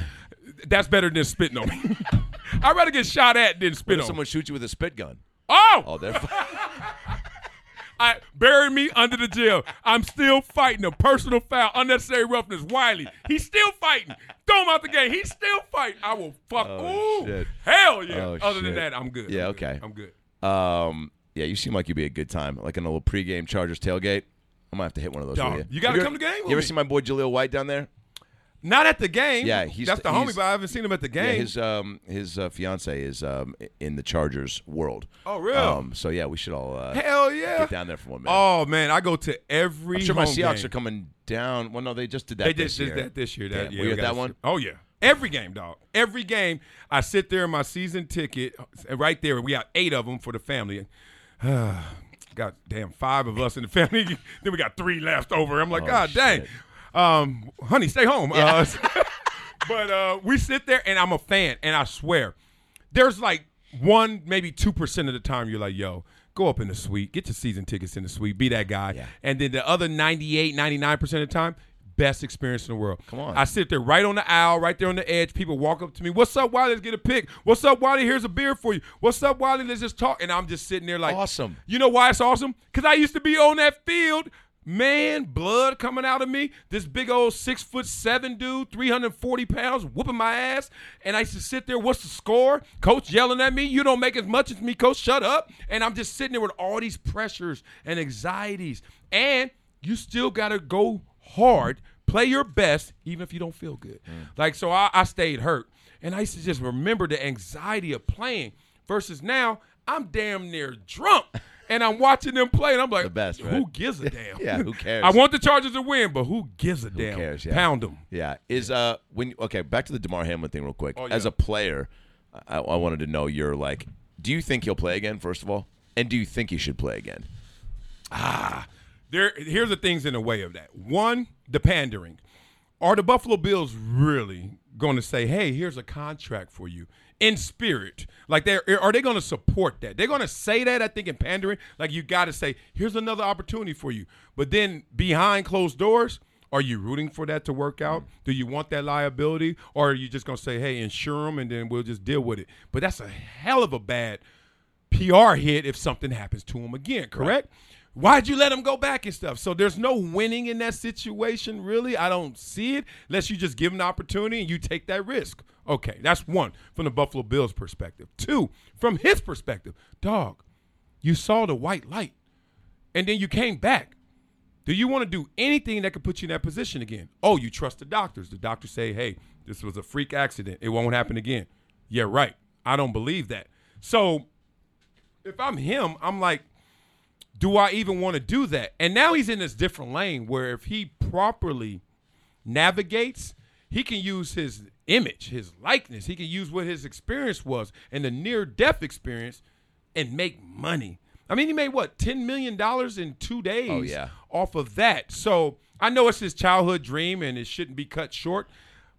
that's better than spitting on me. [laughs] I'd rather get shot at than What spit if on. someone shoots you with a spit gun? oh, Oh, they're [laughs] I bury me under the jail. I'm still fighting a personal foul, unnecessary roughness. Wiley, he's still fighting. Throw him out the game. He's still fighting. I will fuck. Oh, ooh, shit. hell yeah. Oh, Other than that, I'm good. Yeah, I'm good. okay. I'm good. Um, yeah, you seem like you'd be a good time, like in a little pregame Chargers tailgate. I'm gonna have to hit one of those. Dog, you. you gotta Have come to game You ever me. see my boy Jaleel White down there? Not at the game. Yeah, he's- that's the homie, but I haven't seen him at the game. Yeah, his um his uh, fiance is um in the Chargers world. Oh, real? Um, so yeah, we should all uh, Hell yeah. get down there for one minute. Oh man, I go to every. I'm sure my Seahawks game. are coming down. Well, no, they just did that. They this just did year. that this year. That, Yeah, yeah, were you we at that one? Oh yeah, every game, dog. Every game, I sit there in my season ticket, uh, right there. We got eight of them for the family. [sighs] got damn five of us in the [laughs] family. then we got three left over. I'm like, Oh, God dang, shit. Um, honey, stay home. Uh, [laughs] but uh, we sit there, and I'm a fan, and I swear, there's like one, maybe two percent of the time you're like, yo. Go up in the suite, get your season tickets in the suite, be that guy. Yeah. And then the other 98, 99% of the time, best experience in the world. Come on. I sit there right on the aisle, right there on the edge. People walk up to me. What's up, Wiley? Let's get a pic. What's up, Wiley? Here's a beer for you. What's up, Wiley? Let's just talk. And I'm just sitting there like, Awesome. You know why it's awesome? Because I used to be on that field. Man, blood coming out of me. This big old six foot seven dude, 340 pounds, whooping my ass. And I used to sit there, what's the score? Coach yelling at me, you don't make as much as me, coach, shut up. And I'm just sitting there with all these pressures and anxieties. And you still got to go hard, play your best, even if you don't feel good. Mm. Like, so I, I stayed hurt. And I used to just remember the anxiety of playing versus now I'm damn near drunk. [laughs] And I'm watching them play, and I'm like, The best, who gives a damn? Yeah, who cares? I want the Chargers to win, but who gives a damn? cares, yeah. Pound them. Yeah. Is uh when okay back to the Damar Hamlin thing real quick. Oh, As a player, I, I wanted to know your like. Do you think he'll play again? First of all, and do you think he should play again? Ah, there, here's the things in the way of that. One, the pandering. Are the Buffalo Bills really going to say, "Hey, here's a contract for you"? In spirit, like they are they going to support that? They're going to say that. I think in pandering, like you got to say, "Here's another opportunity for you." But then behind closed doors, are you rooting for that to work out? Do you want that liability, or are you just going to say, "Hey, insure them, and then we'll just deal with it"? But that's a hell of a bad PR hit if something happens to them again, correct? Why'd you let him go back and stuff? So there's no winning in that situation, really. I don't see it unless you just give him the opportunity and you take that risk. Okay, that's one from the Buffalo Bills perspective. Two, from his perspective, dog, you saw the white light and then you came back. Do you want to do anything that could put you in that position again? Oh, you trust the doctors. The doctors say, hey, this was a freak accident. It won't happen again. Yeah, right. I don't believe that. So if I'm him, I'm like, do I even want to do that? And now he's in this different lane where if he properly navigates, he can use his image, his likeness, he can use what his experience was and the near death experience and make money. I mean, he made what, $10 million in two days Oh, yeah. off of that. So I know it's his childhood dream and it shouldn't be cut short,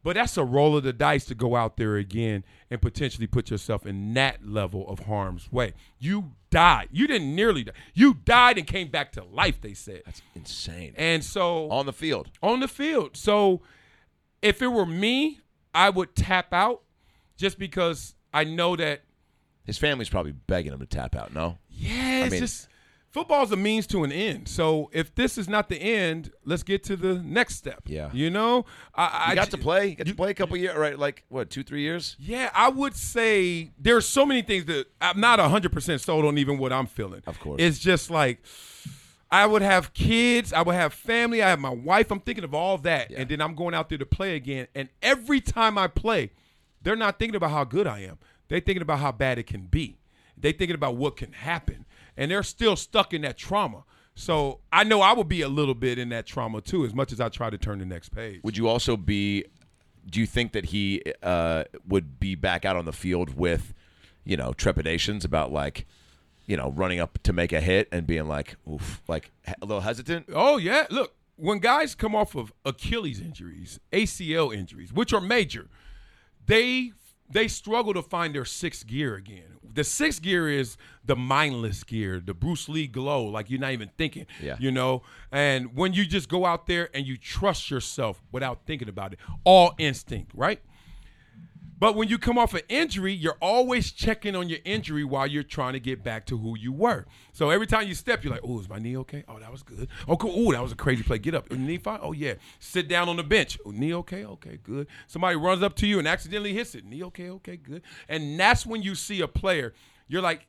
but that's a roll of the dice to go out there again and potentially put yourself in that level of harm's way. You died. You didn't nearly die. You died and came back to life, they said. That's insane. And so On the field. on the field. So if it were me, I would tap out just because I know that His family's probably begging him to tap out. No. yeah, it's mean- just football's a means to an end. So if this is not the end, let's get to the next step. Yeah. You know? I, You I got to play. You got to play a couple years, right? Like what? Two, three years. Yeah, I would say there's so many things that I'm not 100% sold on even what I'm feeling. Of course. It's just like I would have kids, I would have family, I have my wife. I'm thinking of all that. And then I'm going out there to play again. And every time I play, they're not thinking about how good I am. They're thinking about how bad it can be. They're thinking about what can happen. And they're still stuck in that trauma. So I know I would be a little bit in that trauma too, as much as I try to turn the next page. Would you also be? Do you think that he uh, would be back out on the field with, you know, trepidations about like, you know, running up to make a hit and being like, oof, like a little hesitant? Oh yeah, look, when guys come off of Achilles injuries, ACL injuries, which are major, they they struggle to find their sixth gear again. The sixth gear is the mindless gear, the Bruce Lee glow, like you're not even thinking. Yeah. You know? And when you just go out there and you trust yourself without thinking about it, all instinct, right? But when you come off an injury, you're always checking on your injury while you're trying to get back to who you were. So every time you step, you're like, "Oh, is my knee okay? Oh, that was good. Oh, cool. Oh, that was a crazy play. Get up. Your knee fine? Oh, yeah. Sit down on the bench. Oh, knee okay? Okay, good. Somebody runs up to you and accidentally hits it. Knee okay? Okay, good. And that's when you see a player. You're like,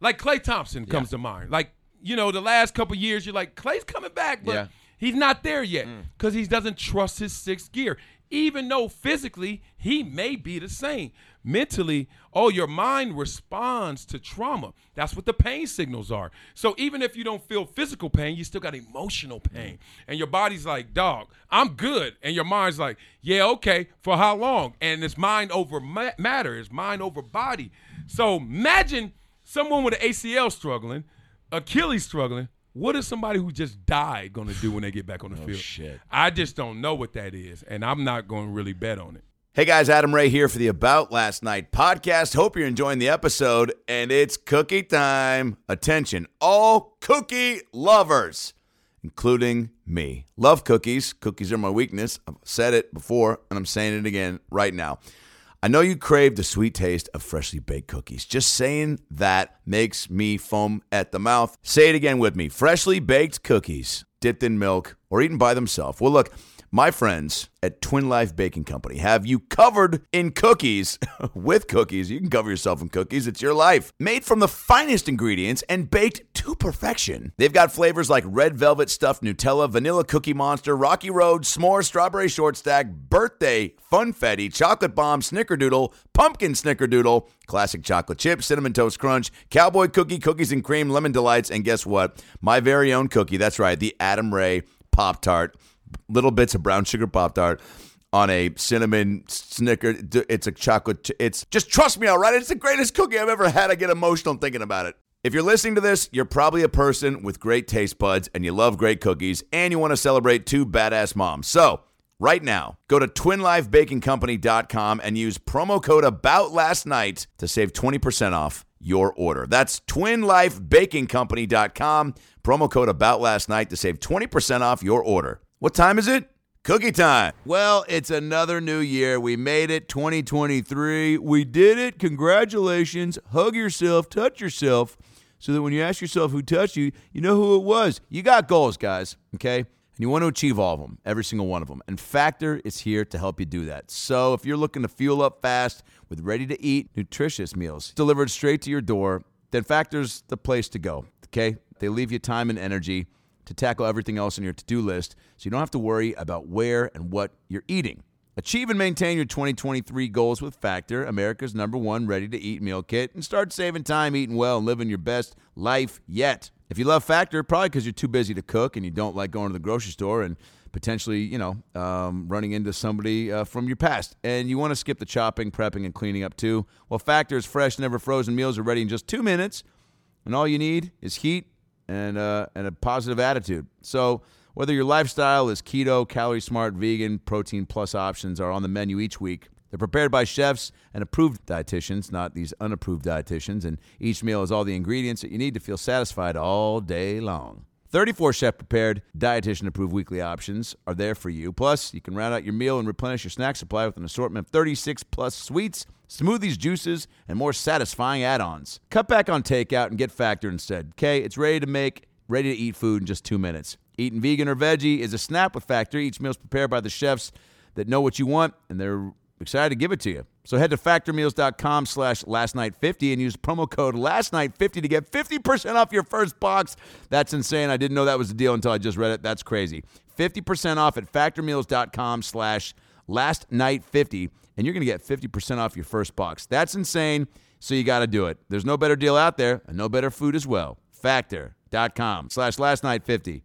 like Klay Thompson comes to mind. Like, you know, the last couple years, you're like, Klay's coming back, but Yeah. he's not there yet mm. because he doesn't trust his sixth gear. Even though physically he may be the same, mentally, oh, your mind responds to trauma. That's what the pain signals are. So even if you don't feel physical pain, you still got emotional pain, and your body's like, "Dog, I'm good," and your mind's like, "Yeah, okay, for how long?" And it's mind over ma- matter, it's mind over body. So imagine someone with an ACL struggling, Achilles struggling. What is somebody who just died going to do when they get back on the [laughs] oh, field? shit. I just don't know what that is, and I'm not going to really bet on it. Hey guys, Adam Ray here for the About Last Night podcast. Hope you're enjoying the episode, and it's cookie time. Attention, all cookie lovers, including me. Love cookies. Cookies are my weakness. I've said it before, and I'm saying it again right now. I know you crave the sweet taste of freshly baked cookies. Just saying that makes me foam at the mouth. Say it again with me freshly baked cookies, dipped in milk, or eaten by themselves. Well, look, my friends at Twin Life Baking Company have you covered in cookies [laughs] with cookies. You can cover yourself in cookies. It's your life. Made from the finest ingredients and baked to perfection. They've got flavors like red velvet stuffed Nutella, vanilla cookie monster, Rocky Road, s'more, strawberry short stack, birthday, funfetti, chocolate bomb, snickerdoodle, pumpkin snickerdoodle, classic chocolate chip, cinnamon toast crunch, cowboy cookie, cookies and cream, lemon delights, and guess what? My very own cookie. That's right, the Adam Ray Pop Tart little bits of brown sugar pop tart on a cinnamon snicker. It's a chocolate. It's just trust me, all right. It's the greatest cookie I've ever had. I get emotional thinking about it. If you're listening to this, you're probably a person with great taste buds and you love great cookies and you want to celebrate two badass moms. So, right now, go to twinlifebakingcompany.com and use promo code about last night to save 20% off your order. That's twinlifebakingcompany.com. Promo code about last night to save 20% off your order. What time is it? Cookie time. Well, it's another new year. We made it 2023. We did it. Congratulations. Hug yourself, touch yourself, so that when you ask yourself who touched you, you know who it was. You got goals, guys, okay? And you want to achieve all of them, every single one of them. And Factor is here to help you do that. So if you're looking to fuel up fast with ready to eat, nutritious meals delivered straight to your door, then Factor's the place to go, okay? They leave you time and energy to tackle everything else on your to do list so you don't have to worry about where and what you're eating. Achieve and maintain your 2023 goals with Factor, America's number one ready to eat meal kit, and start saving time eating well and living your best life yet. If you love Factor, probably because you're too busy to cook and you don't like going to the grocery store and potentially, you know, um, running into somebody uh, from your past, and you want to skip the chopping, prepping, and cleaning up too. Well, Factor's fresh, never frozen meals are ready in just two minutes, and all you need is heat and uh, and a positive attitude. So whether your lifestyle is keto, calorie smart, vegan, protein plus options are on the menu each week. They're prepared by chefs and approved dietitians, not these unapproved dietitians, and each meal has all the ingredients that you need to feel satisfied all day long. 34 chef prepared, dietitian approved weekly options are there for you. Plus, you can round out your meal and replenish your snack supply with an assortment of 36 plus sweets, smoothies, juices, and more satisfying add ons. Cut back on takeout and get Factor instead. Okay, it's ready to make, ready to eat food in just two minutes. Eating vegan or veggie is a snap with Factor. Each meal is prepared by the chefs that know what you want, and they're excited to give it to you. So head to factormeals.com slash lastnight50 and use promo code lastnight50 to get 50% off your first box. That's insane. I didn't know that was the deal until I just read it. That's crazy. 50% off at factormeals.com slash lastnight50 and you're going to get 50% off your first box. That's insane. So you got to do it. There's no better deal out there and no better food as well. factor.com slash last night 50.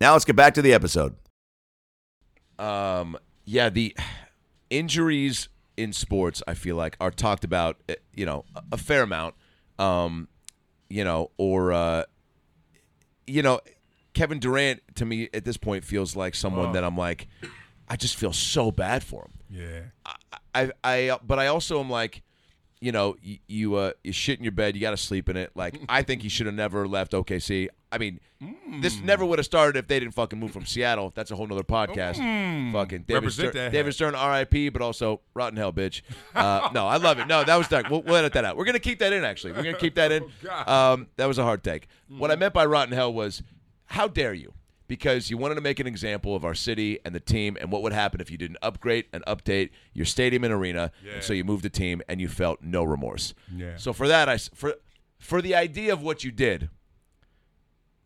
Now let's get back to the episode. Um, yeah, the injuries in sports, I feel like, are talked about, eh, you know, a- a fair amount. Um, you know, or uh, you know, Kevin Durant to me at this point feels like someone Oh. that I'm like, I just feel so bad for him. Yeah. I, I, but I also am like, you know, you, you, uh, you shit in your bed, you got to sleep in it. Like, [laughs] I think he should have never left OKC. I mean, this never would have started if they didn't fucking move from Seattle. That's a whole nother podcast. Fucking David Stern, David. Stern, R.I.P., but also rotten hell, bitch. Uh, no, I love it. No, that was dark. We'll, we'll edit that out. We're gonna keep that in. Actually, we're gonna keep that in. [laughs] Um, that was a hard take. What I meant by rotten hell was, how dare you? Because you wanted to make an example of our city and the team and what would happen if you didn't upgrade and update your stadium and arena. And so you moved the team and you felt no remorse. Yeah. So for that, I for for the idea of what you did,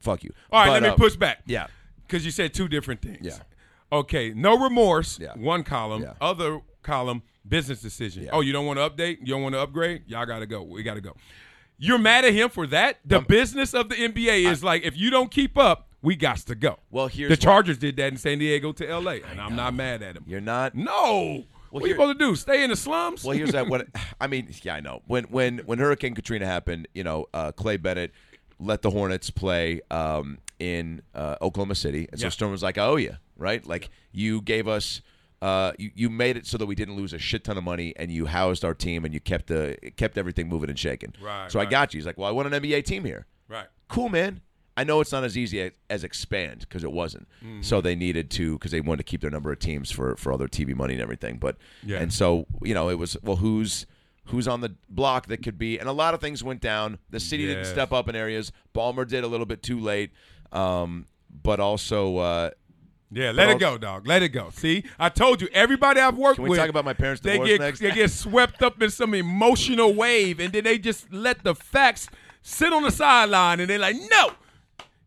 fuck you. All right, But, let me uh, push back. Yeah. Because you said two different things. Yeah. Okay, no remorse, Yeah. one column. Yeah. Other column, business decision. Yeah. Oh, you don't want to update? You don't want to upgrade? Y'all got to go. We got to go. You're mad at him for that? The business of the NBA is like, if you don't keep up, we got to go. Well, here's the what- Chargers did that in San Diego to LA, and I'm not mad at him. You're not. No. what are you supposed to do? Stay in the slums? Well, here's that. What [laughs] I mean, yeah, I know. When when when Hurricane Katrina happened, you know, uh, Clay Bennett let the Hornets play um, in uh, Oklahoma City, and so Yeah. Stern was like, "I owe you, right? Like you gave us." Uh, you, you made it so that we didn't lose a shit ton of money, and you housed our team, and you kept the kept everything moving and shaking. Right, So I got you. He's like, "Well, I want an NBA team here." right. cool, man. I know it's not as easy as, as expand because it wasn't. So they needed to because they wanted to keep their number of teams for for all their TV money and everything. But Yeah. and so you know it was well who's who's on the block that could be and a lot of things went down. The city didn't step up in areas. Ballmer did a little bit too late. Um, but also uh, Yeah, let it go, dog. Let it go. See, I told you, everybody I've worked Can we with. talk about my parents' they divorce get, next? They get swept up in some emotional wave, and then they just let the facts sit on the sideline, and they're like, no.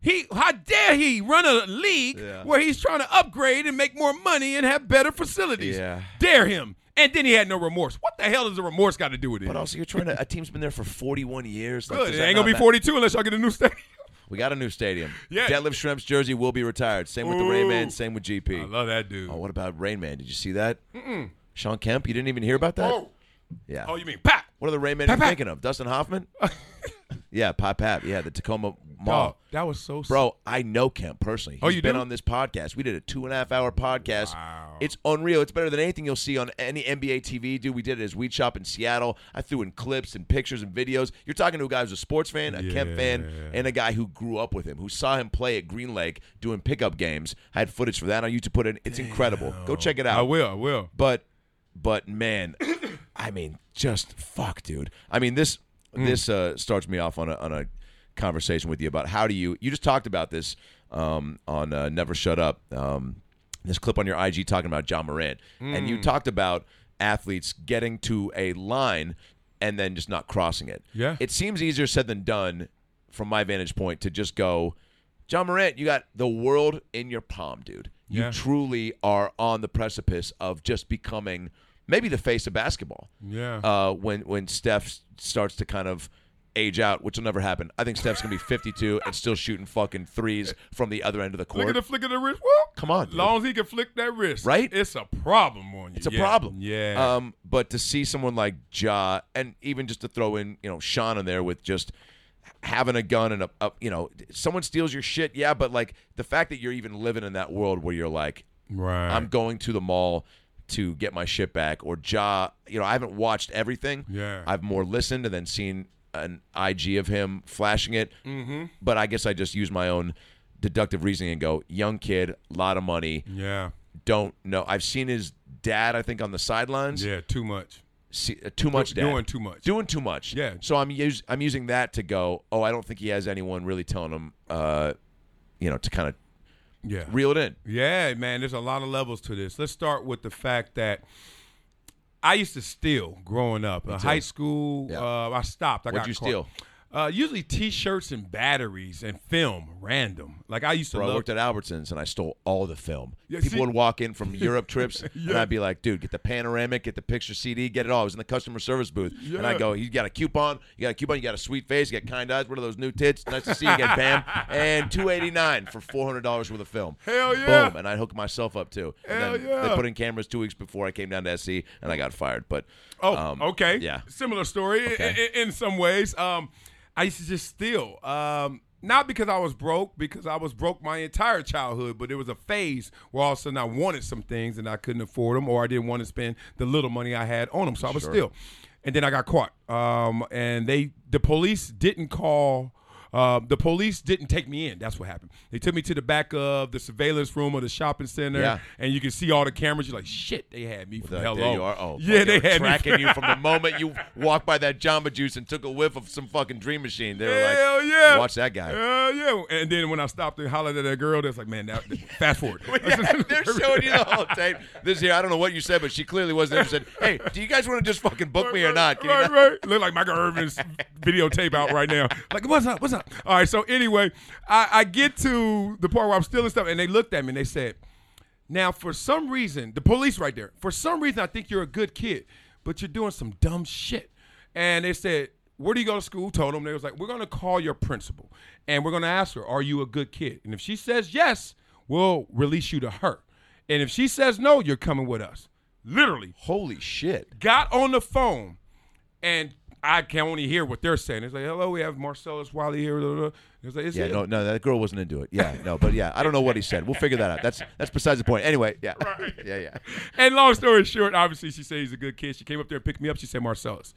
He, how dare he run a league where he's trying to upgrade and make more money and have better facilities? Yeah. Dare him. And then he had no remorse. What the hell does the remorse got to do with it? but also you're trying to a team's been there for 41 years. Like, Good. It ain't gonna be ma- 42 unless y'all get a new stadium. [laughs] We got a new stadium. Yeah. Detlef Schrempf's jersey will be retired. Same with the Ooh. Rain Man. Same with GP. I love that dude. Oh, what about Rain Man? Did you see that? Mm-mm. Shawn Kemp, you didn't even hear about that? Oh. Yeah. Oh, you mean Pat? What are the Rain Men Pat, you Pat. thinking of? Dustin Hoffman? [laughs] yeah, Pop Pap. Yeah, the Tacoma Mall. Dog, that was so Bro, I know Kemp personally. Oh, He's you been do? on this podcast. We did a two and a half hour podcast. Wow. It's unreal. It's better than anything you'll see on any NBA TV. Dude, we did it as Weed Shop in Seattle. I threw in clips and pictures and videos. You're talking to a guy who's a sports fan, a Kemp fan, Yeah. and a guy who grew up with him, who saw him play at Green Lake doing pickup games. I had footage for that on YouTube. Put it. It's incredible. Go check it out. I will. I will. But but man, I mean, just fuck, dude. I mean, this Mm. this uh, starts me off on a on a conversation with you about how do you you just talked about this um, on uh, Never Shut Up. Um, this clip on your IG talking about Ja Morant, and Mm. you talked about athletes getting to a line and then just not crossing it. Yeah. it seems easier said than done from my vantage point to just go. Ja Morant, you got the world in your palm, dude. You Yeah. truly are on the precipice of just becoming maybe the face of basketball. Yeah. Uh, when when Steph starts to kind of age out, which will never happen. I think Steph's gonna be 52 and still shooting fucking threes from the other end of the Look court. at the flick of the wrist. Whoop. Come on, dude. long as he can flick that wrist, Right? It's a problem on you. It's a Yeah. problem. Yeah. Um, but to see someone like Ja, and even just to throw in, you know, Sean in there with just having a gun and a, a you know someone steals your shit yeah but like the fact that you're even living in that world where you're like Right. i'm going to the mall to get my shit back or ja you know i haven't watched everything Yeah. i've more listened and then seen an ig of him flashing it mm-hmm. but i guess i just use my own deductive reasoning and go young kid lot of money yeah. don't know i've seen his dad i think on the sidelines Yeah. Too much. see, uh, too much dad. doing too much. doing too much Yeah. so i'm us- i'm using that to go oh i don't think he has anyone really telling him uh you know to kind of Yeah. reel it in Yeah, man, there's a lot of levels to this. Let's start with the fact that I used to steal growing up. In high school, Yeah. uh, I stopped. I What'd got you caught. steal? Uh, usually T-shirts and batteries and film, random. Like I used to Bro, I worked at Albertsons and I stole all the film. Yeah, People see- would walk in from [laughs] Europe trips [laughs] and I'd be like, dude, get the panoramic, get the picture CD, get it all. I was in the customer service booth. And Yeah. I go, you got a coupon, you got a coupon, you got a sweet face, you got kind eyes, what are those new tits? Nice to see you again, [laughs] Bam. And two eighty nine for four hundred dollars worth of film. Hell yeah. Boom. And I'd hook myself up too. And Hell yeah. they put in cameras two weeks before I came down to SC and I got fired. But Oh, um, okay. Yeah. Similar story Okay. i- in, some ways. Um, I used to just steal. Um, not because I was broke, because I was broke my entire childhood, but there was a phase where all of a sudden I wanted some things and I couldn't afford them, or I didn't want to spend the little money I had on them, so I would steal. And then I got caught. Um, and they, the police didn't call. Uh, the police didn't take me in. That's what happened. They took me to the back of the surveillance room of the shopping center, Yeah. and you can see all the cameras. You're like, shit, they had me from Like, hello. there you are. Oh, yeah, they were had me tracking you from the moment you walked by that Jamba Juice and took a whiff of some fucking Dream Machine. They were Hell like, yeah! watch that guy. Hell yeah! And then when I stopped and hollered at that girl, that's like, man, that, fast forward. [laughs] Yeah, they're showing you the whole tape. This here, I don't know what you said, but she clearly wasn't interested. Hey, do you guys want to just fucking book me or not? Can right, not- right. Look like Michael Irvin's [laughs] videotape out right now. Like, what's up? What's up? All right. So anyway, I, I get to the part where I'm stealing stuff, and they looked at me and they said, "Now, for some reason, the police right there. For some reason, I think you're a good kid, but you're doing some dumb shit." And they said, "Where do you go to school?" Told them they was like, "We're gonna call your principal, and we're gonna ask her, are you a good kid? And if she says yes, we'll release you to her. And if she says no, you're coming with us." Literally, Holy shit. got on the phone and I can only hear what they're saying. It's like, hello, we have Marcellus Wiley here. blah, blah, blah. It's like, is Yeah, it- no, no, that girl wasn't into it. Yeah, no, but yeah, I don't know what he said. We'll figure that out. That's that's besides the point. Anyway, yeah, [laughs] right. yeah, yeah. And long story short, obviously she said he's a good kid. She came up there and picked me up. She said, Marcellus,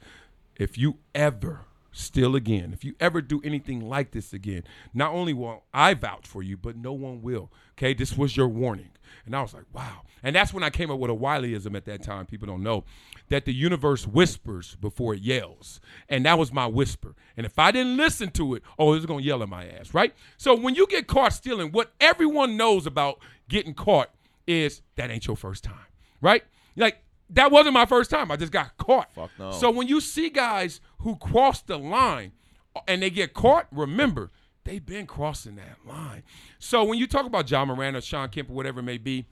if you ever steal again, if you ever do anything like this again, not only will I vouch for you, but no one will. Okay, this was your warning. And I was like, wow. And that's when I came up with a Wileyism at that time. People don't know that the universe whispers before it yells. And that was my whisper. And if I didn't listen to it, oh, it's going to yell at my ass, right? So when you get caught stealing, what everyone knows about getting caught is that ain't your first time, right? Like, that wasn't my first time. I just got caught. Fuck no. So when you see guys who cross the line uh, and they get caught, remember, they've been crossing that line. So when you talk about Ja Morant or Shawn Kemp or whatever it may be,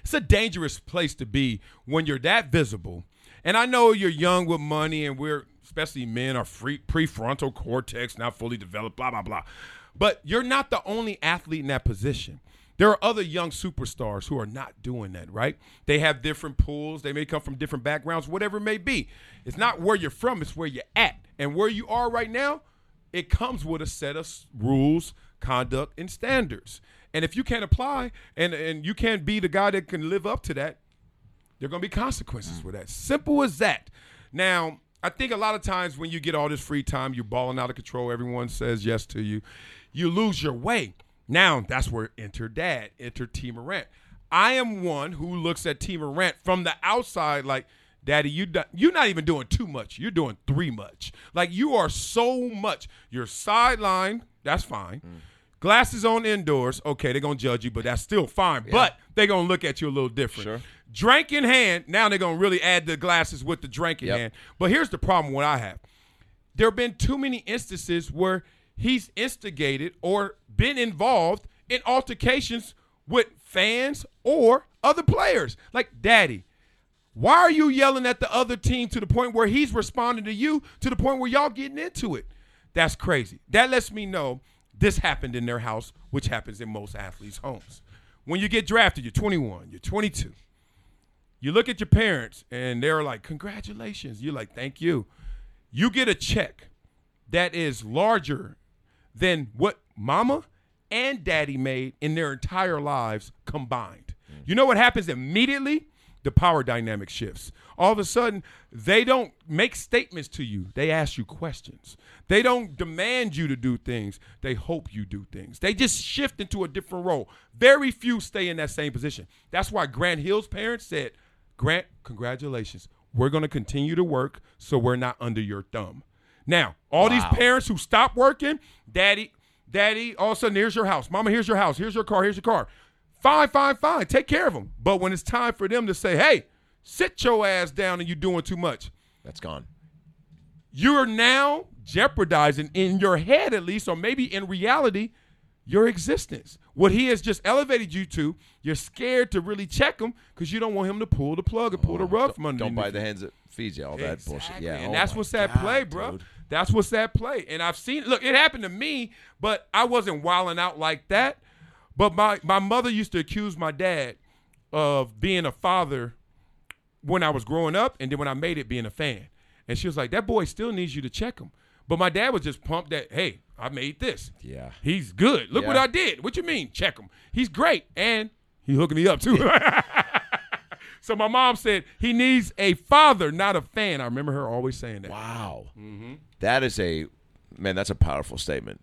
it's a dangerous place to be when you're that visible. And I know you're young with money, and we're, especially men, are free, prefrontal cortex not fully developed, blah, blah, blah. But you're not the only athlete in that position. There are other young superstars who are not doing that, right? They have different pools. They may come from different backgrounds, whatever it may be. It's not where you're from, it's where you're at. And where you are right now, it comes with a set of rules, conduct, and standards. And if you can't apply and, and you can't be the guy that can live up to that, there are going to be consequences for that. Simple as that. Now, I think a lot of times when you get all this free time, you're balling out of control. Everyone says yes to you. You lose your way. Now, that's where enter dad, enter Tee Morant. I am one who looks at Tee Morant from the outside like, Daddy, you do, you're not even doing too much. You're doing three much. Like you are so much. You're sidelined. That's fine. Mm. Glasses on indoors. Okay, they're gonna judge you, but that's still fine. But they're gonna look at you a little different. Sure. Drink in hand. Now they're gonna really add the glasses with the drink in Yep. hand. But here's the problem. What I have. There have been too many instances where he's instigated or been involved in altercations with fans or other players. Like, Daddy, why are you yelling at the other team to the point where he's responding to you to the point where y'all getting into it? That's crazy. That lets me know this happened in their house, which happens in most athletes' homes. When you get drafted, you're 21, you're 22. You look at your parents and they're like, Congratulations. You're like, Thank you. You get a check. that is larger than what mama and daddy made in their entire lives combined. You know what happens immediately? The power dynamic shifts. All of a sudden, they don't make statements to you. They ask you questions. They don't demand you to do things. They hope you do things. They just shift into a different role. Very few stay in that same position. That's why Grant Hill's parents said, Grant, congratulations. We're going to continue to work so we're not under your thumb. Now, all these parents who stop working, daddy, daddy, all of a sudden, here's your house. Mama, here's your house. Here's your car. Here's your car. Fine, fine, fine. Take care of them. But when it's time for them to say, hey, sit your ass down and you're doing too much, That's gone. you're now jeopardizing in your head at least, or maybe in reality, your existence. What he has just elevated you to, you're scared to really check him because you don't want him to pull the plug and pull the oh, rug from underneath. You. Don't bite the hands that feeds you. All that bullshit. Yeah. Oh and oh that's what's at God, play, bro. dude. That's what's at play. And I've seen look, it happened to me, but I wasn't wilding out like that. But my my mother used to accuse my dad of being a father when I was growing up, and then when I made it, being a fan. And she was like, "That boy still needs you to check him." But my dad was just pumped that, "Hey, I made this. Yeah. He's good. Look what I did. What you mean? Check him. He's great, and he hooking me up too." [laughs] so my mom said he needs a father, not a fan. I remember her always saying that. Wow. Mm-hmm. That is a man. That's a powerful statement.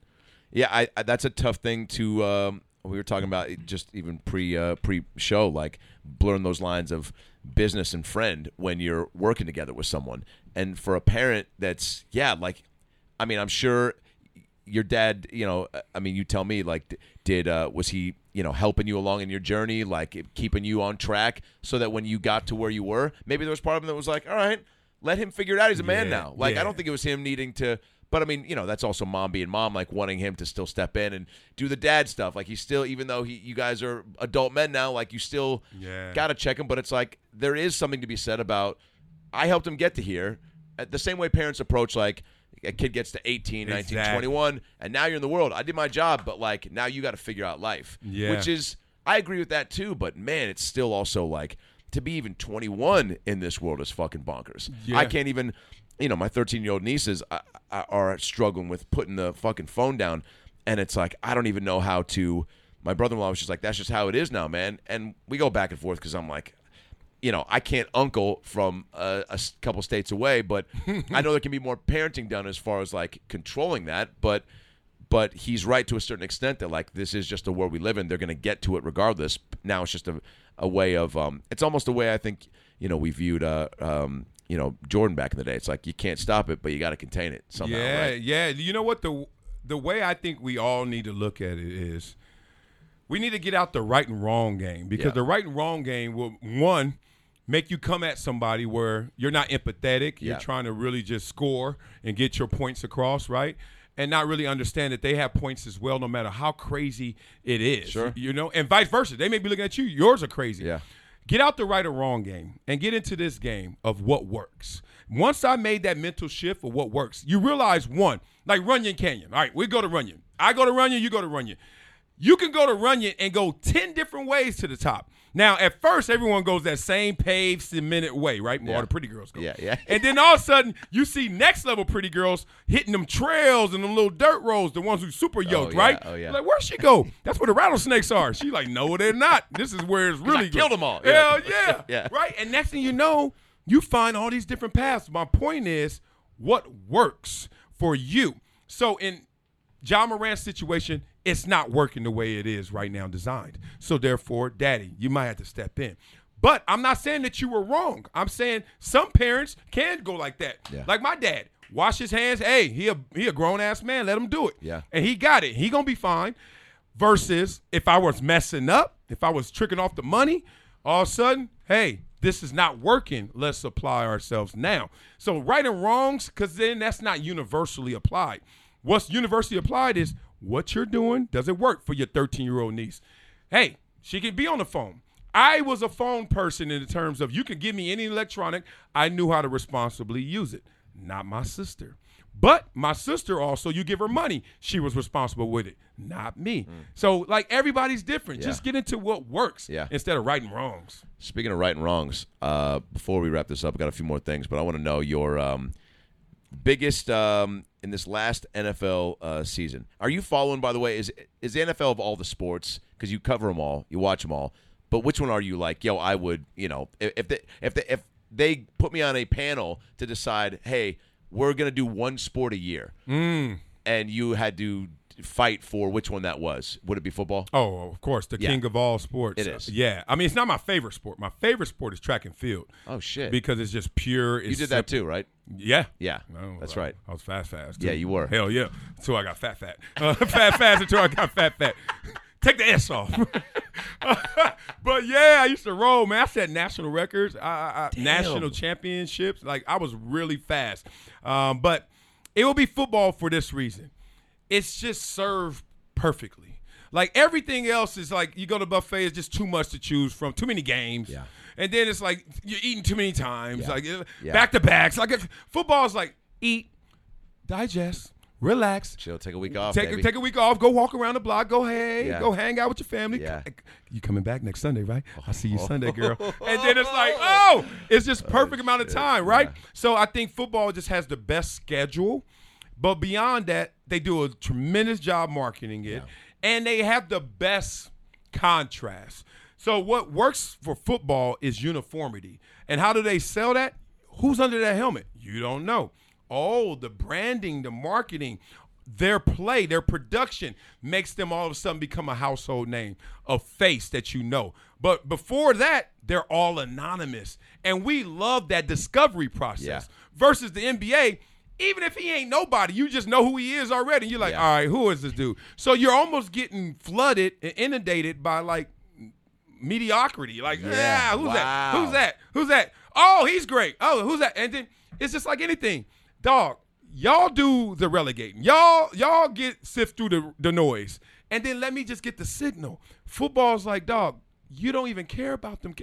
Yeah, I, I that's a tough thing to. Um, we were talking about it just even pre uh, pre show, like blurring those lines of business and friend when you're working together with someone. And for a parent, that's yeah, like, I mean, I'm sure your dad. You know, I mean, you tell me, like, did uh, was he you know helping you along in your journey, like keeping you on track, so that when you got to where you were, maybe there was part of him that was like, all right, let him figure it out. He's a man Yeah, now. Like, yeah. I don't think it was him needing to. But I mean, you know, that's also mom being mom, like wanting him to still step in and do the dad stuff. Like he's still, even though he, you guys are adult men now, like you still Yeah. got to check him. But it's like there is something to be said about I helped him get to here. At the same way parents approach like a kid gets to 18, 19, Exactly. 21, and now you're in the world. I did my job, but like now you got to figure out life. Yeah. Which is, I agree with that too. But man, it's still also like to be even 21 in this world is fucking bonkers. Yeah. I can't even, you know, my 13 year old nieces are struggling with putting the fucking phone down, and it's like I don't even know how to. My brother in law was just like, "That's just how it is now, man." And we go back and forth because I'm like, you know, I can't uncle from a couple states away, but I know there can be more parenting done as far as like controlling that. But but he's right to a certain extent that like this is just the world we live in. They're going to get to it regardless. Now it's just a a way of um, it's almost a way I think you know we viewed uh um you know Jordan back in the day. It's like you can't stop it, but you got to contain it somehow. yeah, right? yeah. You know what the the way I think we all need to look at it is we need to get out the right and wrong game because Yeah. the right and wrong game will one make you come at somebody where you're not empathetic, you're trying to really just score and get your points across, right? And not really understand that they have points as well, no matter how crazy it is. Sure. You know, and vice versa. They may be looking at you, yours are crazy. Yeah. Get out the right or wrong game and get into this game of what works. Once I made that mental shift of what works, you realize one, like Runyon Canyon. All right, we go to Runyon. I go to Runyon, you go to Runyon. You can go to Runyon and go 10 different ways to the top. Now, at first, everyone goes that same paved, cemented way, right? All Yeah. the pretty girls go. Yeah, yeah. And then all of a sudden, you see next level pretty girls hitting them trails and them little dirt roads, the ones who super oh, yoked, yeah, right? oh, yeah. Like, where'd she go? That's where the rattlesnakes are. She like, no, they're not. This is where it's [laughs] really I killed them all. Hell Yeah. yeah. [laughs] Yeah. Right? And next thing you know, you find all these different paths. My point is, what works for you? So in Ja Morant's situation, it's not working the way it is right now designed. So therefore, daddy, you might have to step in. But I'm not saying that you were wrong. I'm saying some parents can go like that. Yeah. Like my dad. Wash his hands. Hey, he a he a grown ass man. Let him do it. Yeah. And he got it. He gonna be fine. Versus if I was messing up, if I was tricking off the money, all of a sudden, hey, this is not working. Let's apply ourselves now. So right and wrongs, because then that's not universally applied. What's universally applied is what you're doing. Does it work for your 13 year old niece? Hey, she can be on the phone. I was a phone person in terms of you can give me any electronic. I knew how to responsibly use it. Not my sister. But my sister also, you give her money. She was responsible with it. Not me. So like everybody's different. Yeah. Just get into what works Yeah. instead of right and wrongs. Speaking of right and wrongs, uh, before we wrap this up, I got a few more things, but I want to know your um, biggest um, in this last NFL uh, season. Are you following? By the way, is is the NFL of all the sports because you cover them all, you watch them all. But which one are you like? Yo, I would. You know, if if they, if they, if they put me on a panel to decide, hey, we're gonna do one sport a year, Mm. and you had to fight for which one that was, would it be football? Oh, of course, the Yeah. king of all sports. It is. Yeah, I mean, it's not my favorite sport. My favorite sport is track and field. Oh shit! Because it's just pure. you it's did that too, right? Yeah. Yeah, Oh, that's I- right. I was fast, fast. Yeah, you were. Hell yeah. Until I got fat, fat. Uh, [laughs] fat, fast until I got fat, fat. [laughs] Take the S off. [laughs] but yeah, I used to roll, man. I set national records, I, I, national championships. Like I was really fast. Um, but it will be football for this reason. It's just served perfectly. Like everything else is like you go to buffet, it's just too much to choose from, too many games. Yeah. And then it's like you're eating too many times, Yeah. like Yeah. back to backs. Like football is like eat, digest, relax, Chill, take a week off. take baby. take a week off, go walk around the block, go hey, Yeah. go hang out with your family. Yeah. You coming back next Sunday, right? I'll see you Sunday, girl. [laughs] And then it's like, oh, it's just perfect amount of time, right? So I think football just has the best schedule, but beyond that, they do a tremendous job marketing it, and they have the best contrast. So what works for football is uniformity. And how do they sell that? Who's under that helmet? You don't know. Oh, the branding, the marketing, their play, their production makes them all of a sudden become a household name, a face that you know. But before that, they're all anonymous. And we love that discovery process Yeah. versus the NBA. Even if he ain't nobody, you just know who he is already. You're like, Yeah. all right, who is this dude? So you're almost getting flooded and inundated by like mediocrity. Like, Yeah. yeah, who's that? Who's that? Who's that? Oh, he's great. Oh, who's that? And then it's just like anything. Dog, y'all do the relegating. Y'all, y'all get sift through the, the noise. And then let me just get the signal. Football's like, dog, you don't even care about them.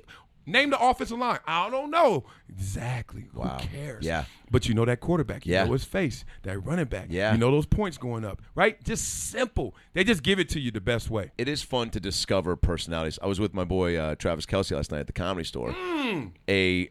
Name the offensive line. I don't know. Exactly. Wow. Who cares? Yeah. But you know that quarterback. You Yeah. know his face. That running back. Yeah. You know those points going up. Right? Just simple. They just give it to you the best way. it is fun to discover personalities. I was with my boy uh, Travis Kelce last night at the comedy store. A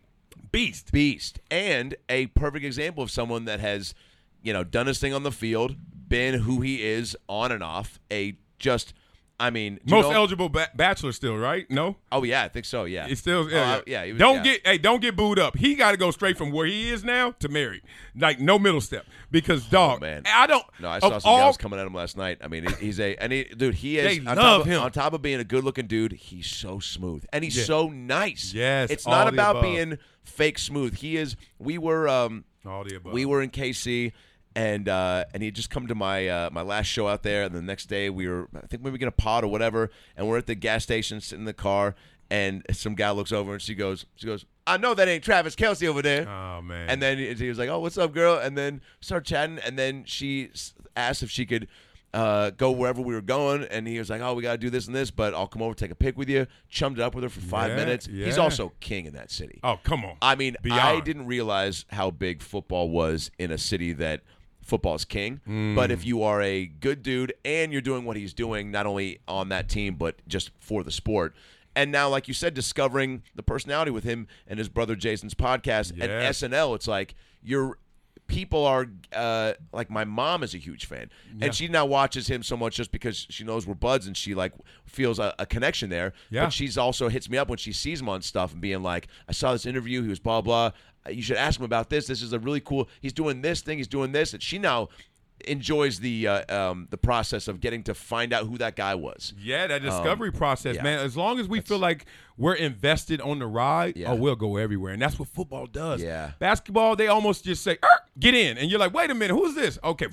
Beast. beast and a perfect example of someone that has, you know, done his thing on the field, been who he is on and off. A just, I mean, Most know- eligible ba- bachelor still, right? No? Oh yeah, I think so. Yeah, It's still Oh, yeah. I- yeah. he was- don't yeah. get hey, don't get booed up. He got to go straight from where he is now to married. Like no middle step because dog. Oh, man. I don't. No, I saw some all, guys coming at him last night. I mean, he's a and he, dude. He is They on, love top of, him. on top of being a good-looking dude. He's so smooth and he's Yeah. so nice. Yes, it's not about above. being fake smooth. He is. We were. um All the above. We were in KC. And uh, and he had just come to my uh, my last show out there, and the next day we were I think maybe gonna pod or whatever, and we're at the gas station sitting in the car, and some guy looks over and she goes she goes I know that ain't Travis Kelce over there, Oh man. and then he he was like, "Oh, what's up, girl?" And then start chatting, and then she s- asked if she could uh, go wherever we were going, and he was like, "Oh, we gotta do this and this, but I'll come over take a pic with you." Chummed it up with her for five Yeah, minutes. He's yeah. also king in that city. oh come on. I mean, I Beyond. didn't realize how big football was in a city that football's king. Mm. But if you are a good dude and you're doing what he's doing, not only on that team but just for the sport. And now, like you said, discovering the personality with him and his brother Jason's podcast and Yes. SNL, it's like you're people are uh, like my mom is a huge fan and she now watches him so much just because she knows we're buds and she like feels a, a connection there Yeah. but she's also hits me up when she sees him on stuff and being like i saw this interview he was blah blah you should ask him about this this is a really cool he's doing this thing he's doing this and she now enjoys the uh, um, the process of getting to find out who that guy was Yeah, that discovery process, Um, yeah. man. As long as we feel like we're invested on the ride, Yeah. oh, we'll go everywhere, and that's what football does. Yeah. basketball, they almost just say, "Er, "Get in," and you're like, "Wait a minute, who's this?" Okay,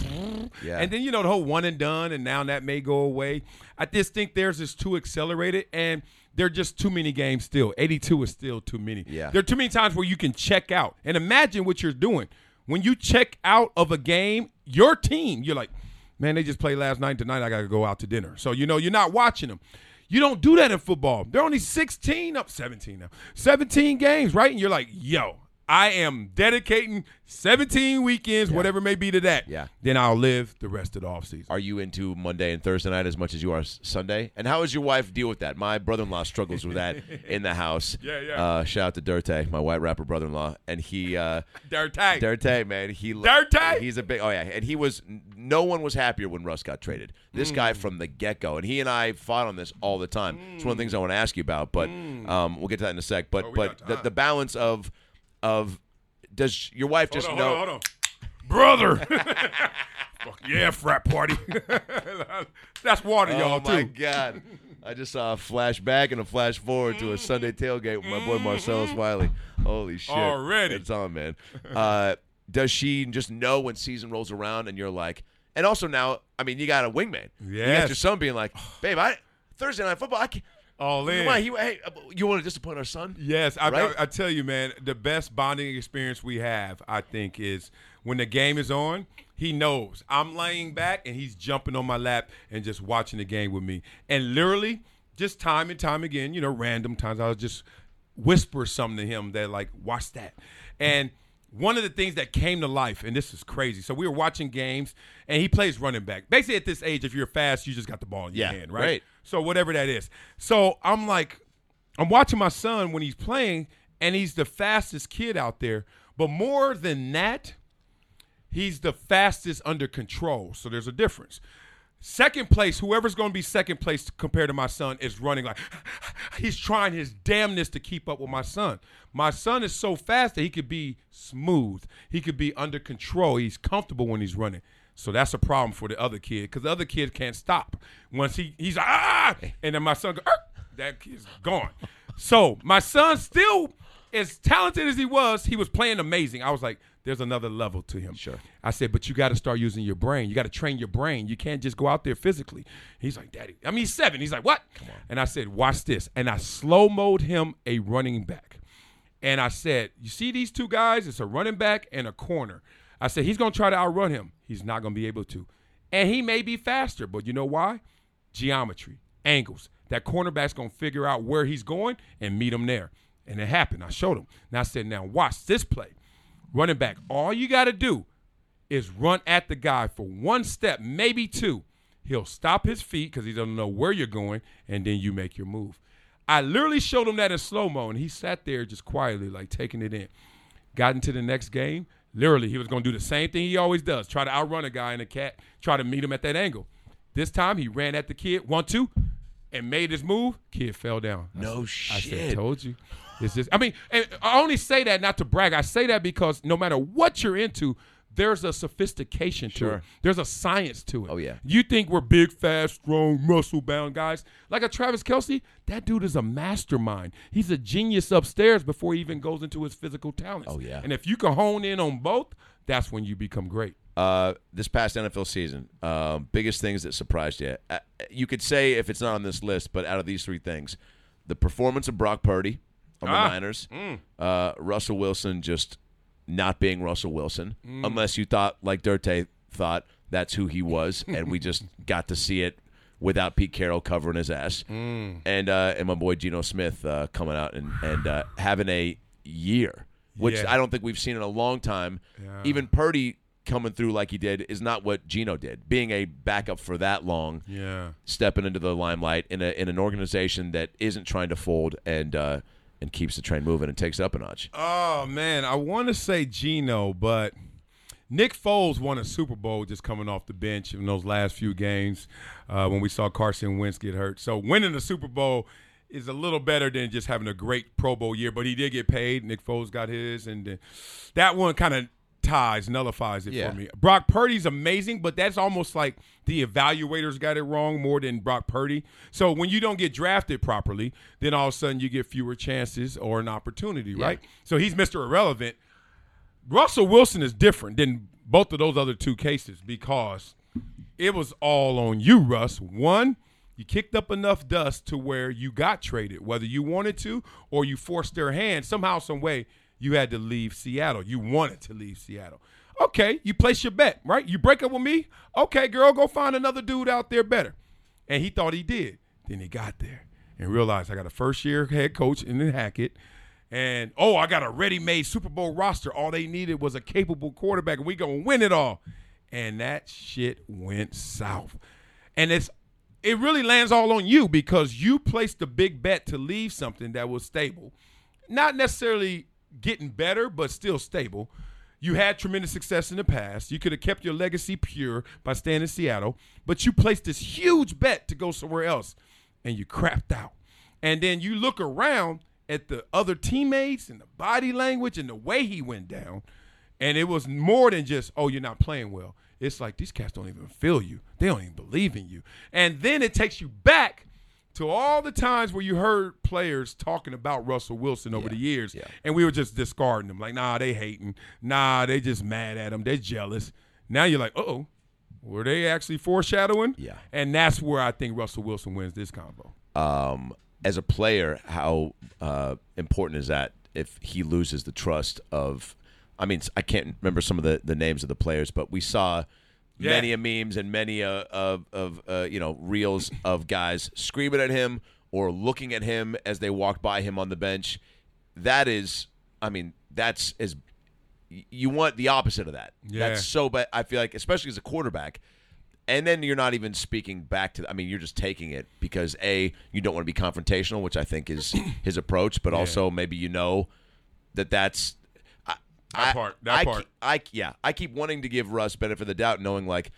Yeah. and then you know the whole one and done, and now that may go away. I just think theirs is too accelerated, and there are just too many games still. 82 is still too many. Yeah. there are too many times where you can check out, and imagine what you're doing when you check out of a game. Your team, you're like man, they just played last night. Tonight I got to go out to dinner. So, you know, you're not watching them. You don't do that in football. They're only 16 up, 17 now, 17 games, right? And you're like, yo, I am dedicating 17 weekends, whatever it may be, to that. Yeah. Then I'll live the rest of the offseason. Are you into Monday and Thursday night as much as you are Sunday? And how does your wife deal with that? My brother-in-law struggles with that [laughs] in the house. Yeah, yeah. Uh, shout out to Dirte, my white rapper brother-in-law, and he. Uh, [laughs] Dirty. Dirte, man, he Dirte? He's a big. Oh yeah, and he was. No one was happier when Russ got traded. This guy Mm. from the get-go, and he and I fought on this all the time. It's one of the things I want to ask you about, but um, we'll get to that in a sec. But Mm. Oh, but the, the balance of of does your wife just on, know? hold on, hold on. Brother. [laughs] Fuck yeah, frat party. [laughs] That's water, Oh y'all, my too. God! I just saw a flashback and a flash forward to a Sunday tailgate with my boy Marcellus Wiley. Holy shit! Already. it's on, man. Uh, does she just know when season rolls around and you're like, and also now, I mean, you got a wingman. You got your son being like, babe, I Thursday night football. I can't. All in. Why, he, hey, uh, you want to disappoint our son? Yes, I, Right? I, I tell you, man, the best bonding experience we have, I think, is when the game is on. He knows I'm laying back and he's jumping on my lap and just watching the game with me. And literally, just time and time again, you know, random times I'll just whisper something to him that like, watch that. And one of the things that came to life, and this is crazy. So we were watching games, and he plays running back. Basically, at this age, if you're fast, you just got the ball in your Yeah, hand, right? right. So whatever that is. So I'm like, I'm watching my son when he's playing, and he's the fastest kid out there. But more than that, he's the fastest under control. So there's a difference. Second place, whoever's going to be second place compared to my son is running like [laughs] he's trying his damnness to keep up with my son. My son is so fast that he could be smooth. He could be under control. He's comfortable when he's running. So that's a problem for the other kid because the other kid can't stop. Once he he's like, ah, and then my son go, "Er," that kid's gone. So my son still as talented as he was, he was playing amazing. I was like, there's another level to him. Sure. I said, but you got to start using your brain. You got to train your brain. You can't just go out there physically. He's like, Daddy. I mean, he's seven. He's like, what? And I said, watch this. And I slow mode him a running back. And I said, you see these two guys? It's a running back and a corner. I said, he's going to try to outrun him. He's not going to be able to. And he may be faster, but you know why? Geometry, angles. That cornerback's going to figure out where he's going and meet him there. And it happened. I showed him. And I said, now watch this play. Running back, all you got to do is run at the guy for one step, maybe two. He'll stop his feet because he doesn't know where you're going, and then you make your move. I literally showed him that in slow mo, and he sat there just quietly, like taking it in. Got into the next game. Literally, he was going to do the same thing he always does try to outrun a guy in a cat, try to meet him at that angle. This time, he ran at the kid, one, two, and made his move. Kid fell down. I No said- I said, shit. told you. It's just, I mean, and I only say that not to brag. I say that because no matter what you're into, there's a sophistication to it. Sure. There's a science to it. Oh, yeah. You think we're big, fast, strong, muscle bound guys. Like a Travis Kelce, that dude is a mastermind. He's a genius upstairs before he even goes into his physical talents. Oh, yeah. And if you can hone in on both, that's when you become great. Uh, this past NFL season, uh, biggest things that surprised you. Uh, you could say if it's not on this list, but out of these three things, the performance of Brock Purdy on the Ah, Niners, uh, Russell Wilson just not being Russell Wilson, unless you thought like Dirte thought that's who he was, [laughs] and we just got to see it without Pete Carroll covering his ass, and uh, and my boy Geno Smith uh, coming out and and uh, having a year, which Yeah. I don't think we've seen in a long time. Even Purdy coming through like he did is not what Geno did. Being a backup for that long, Yeah. stepping into the limelight in a in an organization that isn't trying to fold and uh, and keeps the train moving and takes it up a notch. Oh man, I want to say Geno, but Nick Foles won a Super Bowl just coming off the bench in those last few games uh, when we saw Carson Wentz get hurt. So winning the Super Bowl is a little better than just having a great Pro Bowl year. But he did get paid. Nick Foles got his, and that one kind of ties nullifies it Yeah. for me. Brock Purdy's amazing, but that's almost like the evaluators got it wrong more than Brock Purdy. So when you don't get drafted properly, then all of a sudden you get fewer chances or an opportunity, right? So he's Mr. Irrelevant. Russell Wilson is different than both of those other two cases because it was all on you, Russ. One, you kicked up enough dust to where you got traded, whether you wanted to or you forced their hand. Somehow, some way, you had to leave Seattle. You wanted to leave Seattle. Okay, you place your bet, right? You break up with me. Okay, girl, go find another dude out there better. And he thought he did. Then he got there and realized I got a first year head coach in Hackett. And oh, I got a ready-made Super Bowl roster. All they needed was a capable quarterback, and we gonna win it all. And that shit went south. And it's it really lands all on you because you placed the big bet to leave something that was stable, not necessarily getting better, but still stable. You had tremendous success in the past. You could have kept your legacy pure by staying in Seattle, but you placed this huge bet to go somewhere else, and you crapped out. And then you look around at the other teammates and the body language and the way he went down, and it was more than just, oh, you're not playing well. It's like these cats don't even feel you. They don't even believe in you. And then it takes you back to all the times where you heard players talking about Russell Wilson over the years, and we were just discarding them. Like, nah, they hating. Nah, they just mad at him. They jealous. Now you're like, oh, were they actually foreshadowing? Yeah. And that's where I think Russell Wilson wins this combo. um, as a player, how uh, important is that if he loses the trust of? I mean, I can't remember some of the, the names of the players, but we saw Yeah. many a memes and many a, of of uh, you know reels of guys screaming at him or looking at him as they walked by him on the bench. That is, I mean, that's as you want the opposite of that. Yeah. That's so bad. I feel like, especially as a quarterback, and then you're not even speaking back to. I mean, you're just taking it because a you don't want to be confrontational, which I think is his approach, but also maybe you know that that's. I, That I- part, that I, part. ke- I yeah, I keep wanting to give Russ benefit of the doubt, knowing like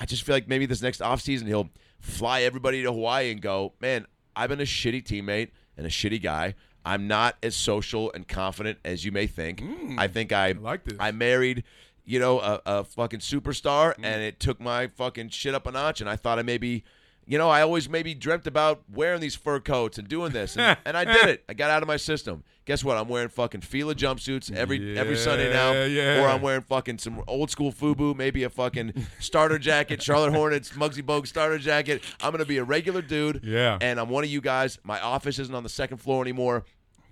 I just feel like maybe this next offseason he'll fly everybody to Hawaii and go, man, I've been a shitty teammate and a shitty guy. I'm not as social and confident as you may think. I think I, Mm. like this. I married, you know, a, a fucking superstar, Mm. and it took my fucking shit up a notch. And I thought I maybe, you know, I always maybe dreamt about wearing these fur coats and doing this, and, and I did it. I got out of my system. Guess what? I'm wearing fucking Fila jumpsuits every every Sunday now, Yeah, yeah. or I'm wearing fucking some old school FUBU, maybe a fucking starter jacket, Charlotte Hornets, Muggsy Bogues starter jacket. I'm gonna be a regular dude, Yeah. and I'm one of you guys. My office isn't on the second floor anymore.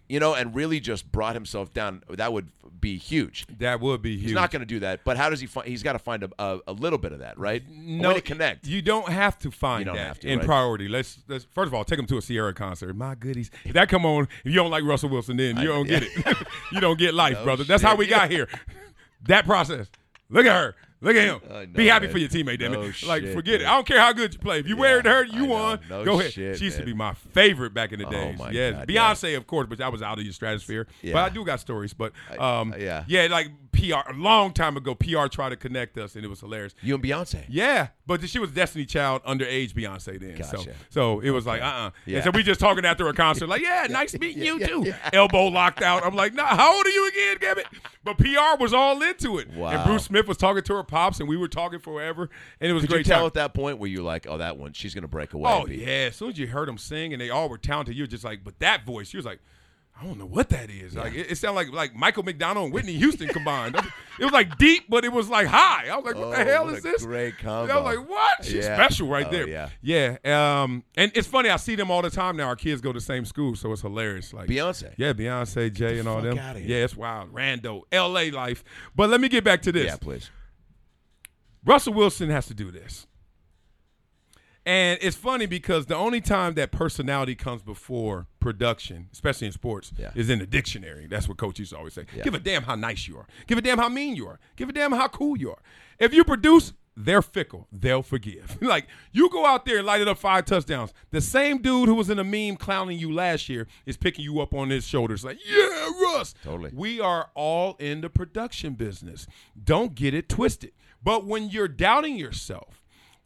You know, and really just brought himself down. That would be huge. That would be huge. He's not going to do that. But how does he find? He's got to find a, a, a little bit of that, right? way to connect. You don't have to find that to, in right? priority. Let's, let's first of all take him to a Ciara concert. My goodies, if that come on, if you don't like Russell Wilson, then you don't [laughs] get it. [laughs] you don't get life, No brother. That's how we got here. [laughs] That process. Look at her. Look at him. I know, Be happy man. for your teammate, damn No it. Like, shit, forget it. I don't care how good you play. If you wear it her, you I won. No Go ahead. shit, she used to be my favorite back in the Oh, days. my yes. God, yeah. Beyonce, of course, but that was out of your stratosphere. But I do got stories. But um, yeah. yeah, like PR, a long time ago, PR tried to connect us, and it was hilarious. You and Beyonce. Yeah, but she was Destiny Child underage Beyonce then. So, Gotcha. so it was like, uh, uh Yeah. And so we just talking after a concert, like, [laughs] yeah, nice meeting you too. Elbow locked out. I'm like, nah, how old are you again, it? But PR was all into it. Wow. And Bruce Smith was talking to her pops, and we were talking forever, and it was Could a you great tell time. at that point where you're like, oh, that one, she's going to break away? Oh yeah, as soon as you heard them sing, and they all were talented, you're just like, but that voice, she was like. I don't know what that is. Like it, it sounded like like Michael McDonald and Whitney Houston combined. It was like deep, but it was like high. I was like, what the Oh, hell what is a this? great I was like, what? She's Yeah. special right Oh, there. yeah. Yeah. Um, and it's funny. I see them all the time now. Our kids go to the same school, so it's hilarious. Like Beyonce. Yeah, Beyonce, Jay, and all them. Yeah, it's wild. Rando, L.A. life. But let me get back to this. Yeah, please. Russell Wilson has to do this. And it's funny because the only time that personality comes before production, especially in sports, Yeah. is in the dictionary. That's what coaches always say. Yeah. Give a damn how nice you are. Give a damn how mean you are. Give a damn how cool you are. If you produce, they're fickle. They'll forgive. [laughs] like you go out there and light it up five touchdowns. The same dude who was in a meme clowning you last year is picking you up on his shoulders like, yeah, Russ. Totally. We are all in the production business. Don't get it twisted. But when you're doubting yourself,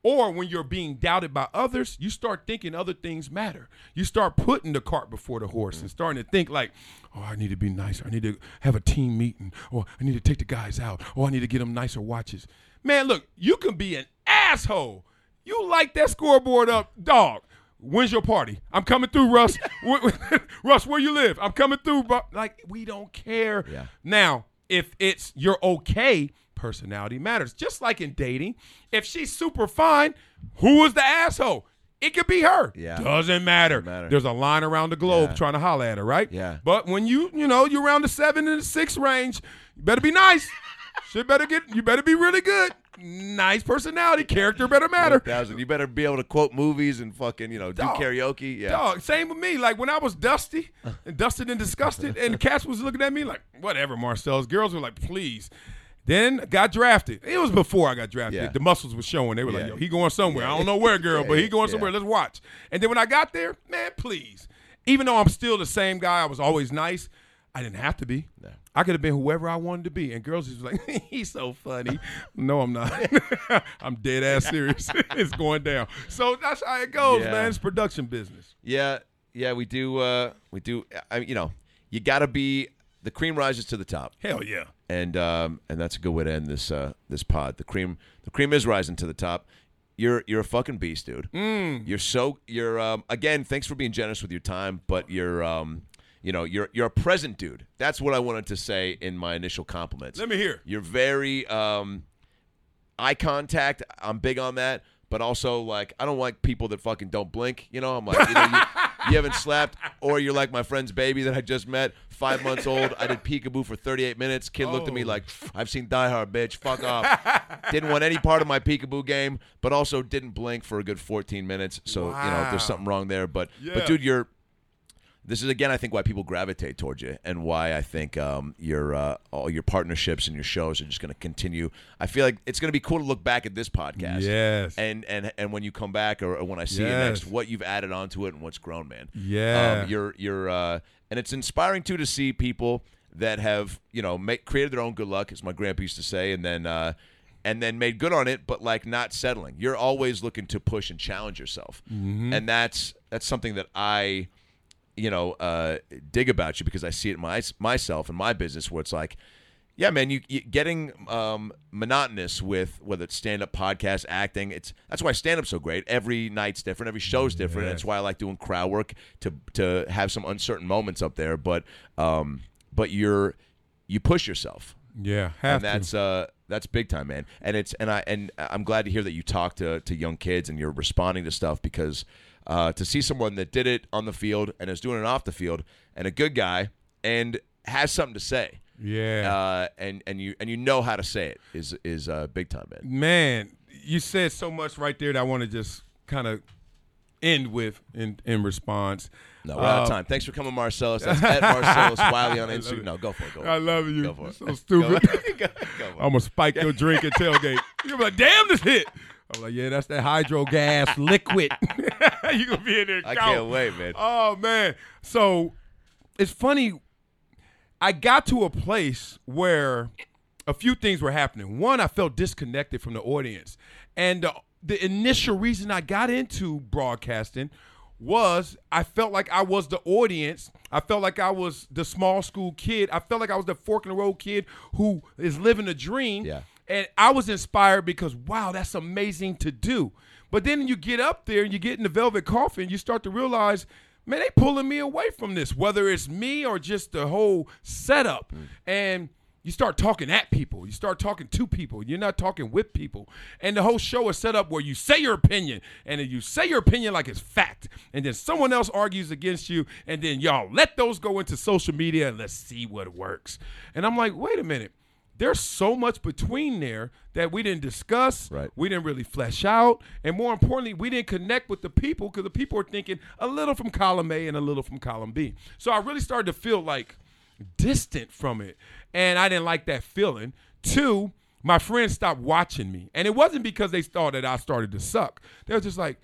or when you're being doubted by others, you start thinking other things matter. You start putting the cart before the horse and starting to think like, oh, I need to be nicer. I need to have a team meeting. Or I need to take the guys out. Or I need to get them nicer watches. Man, look, you can be an asshole. You light that scoreboard up, dog. When's your party? I'm coming through, Russ. [laughs] [laughs] Russ, where you live? I'm coming through, bro. Like, we don't care. Yeah. Now, if it's you're okay, personality matters. Just like in dating, if she's super fine, who is the asshole? It could be her. Yeah. Doesn't matter. Doesn't matter. There's a line around the globe Yeah. trying to holler at her, right? Yeah. But when you, you know, you're around the seven and the six range, you better be nice. [laughs] Shit better get you better be really good. nice personality, character better matter. Thousand. You better be able to quote movies and fucking you know do Dog. karaoke. Yeah. Dog, same with me. Like when I was dusty, and dusted and disgusted, and [laughs] cats was looking at me like, whatever, Marcel's. Girls were like, please. Then got drafted. It was before I got drafted. Yeah. The muscles were showing. They were like, yo, he going somewhere. I don't know where, girl, but he going somewhere. Let's watch. And then when I got there, man, please. Even though I'm still the same guy, I was always nice. I didn't have to be. I could have been whoever I wanted to be. And girls just like, [laughs] he's so funny. no, I'm not. [laughs] I'm dead ass serious. [laughs] it's going down. So that's how it goes, Yeah. man. It's production business. Yeah, yeah, we do. Uh, we do. I, you know, you got to be. The cream rises to the top, Hell yeah. and um, and that's a good way to end this uh, this pod. The cream, the cream is rising to the top. You're you're a fucking beast, dude. Mm. You're so you're um, again. Thanks for being generous with your time, but you're um, you know, you're you're a present dude. That's what I wanted to say in my initial compliments. Let me hear. You're very um, eye contact. I'm big on that, but also like I don't like people that fucking don't blink. You know, I'm like, you, know, you, [laughs] you haven't slept, or you're like my friend's baby that I just met, five months old. I did peekaboo for 38 minutes. Kid looked at me Oh. like, I've seen Die Hard, bitch. Fuck off. didn't want any part of my peekaboo game, but also didn't blink for a good 14 minutes. So you know, there's something wrong there. But Yeah. but dude, you're this is again, I think, why people gravitate towards you, and why I think um, your uh, all your partnerships and your shows are just going to continue. I feel like it's going to be cool to look back at this podcast, Yes. and and and when you come back or, or when I see you next, what you've added onto it and what's grown, man. Yeah. um, you're you're uh, and it's inspiring too to see people that have you know make, created their own good luck, as my grandpa used to say, and then. Uh, and then made good on it, but like not settling. You're always looking to push and challenge yourself, Mm-hmm. and that's that's something that I you know, uh, dig about you because I see it my, myself in my business where it's like, yeah, man, you, you getting um, monotonous with whether it's stand up, podcast, acting. It's that's why stand up's so great. Every night's different, every show's different. That's why I like doing crowd work to to have some uncertain moments up there. But um, but you're you push yourself Yeah, and that's uh that's big time, man. And it's and I and I'm glad to hear that you talk to to young kids and you're responding to stuff because uh, to see someone that did it on the field and is doing it off the field and a good guy and has something to say. Yeah. uh, and and you and you know how to say it is is uh, big time, man. Man, you said so much right there that I want to just kind of end with in in response. No, we're out of Um, time. Thanks for coming, Marcellus. That's [laughs] at Marcellus Wiley [laughs] on Instagram. No, go for it. Go. I love you. Go for it. so stupid. Go, [laughs] go for it. I'm gonna spike your drink at tailgate. You're gonna be like, damn, this hit. I'm like, yeah, that's that hydro gas liquid. [laughs] you gonna be in there? I can't wait, man. Oh man. So it's funny. I got to a place where a few things were happening. One, I felt disconnected from the audience. And the, the initial reason I got into broadcasting was I felt like I was the audience. I felt like I was the small school kid. I felt like I was the fork in the road kid who is living a dream. Yeah. And I was inspired because, wow, that's amazing to do. But then you get up there and you get in the velvet coffin, you start to realize, man, they pulling me away from this, whether it's me or just the whole setup. Mm. And you start talking at people. You start talking to people. You're not talking with people. And the whole show is set up where you say your opinion, and then you say your opinion like it's fact. And then someone else argues against you, and then y'all let those go into social media and let's see what works. And I'm like, wait a minute there's so much between there that we didn't discuss. Right. We didn't really flesh out. And more importantly, we didn't connect with the people because the people are thinking a little from column A and a little from column B. So I really started to feel like distant from it. And I didn't like that feeling. Two, my friends stopped watching me. And it wasn't because they thought that I started to suck. They were just like,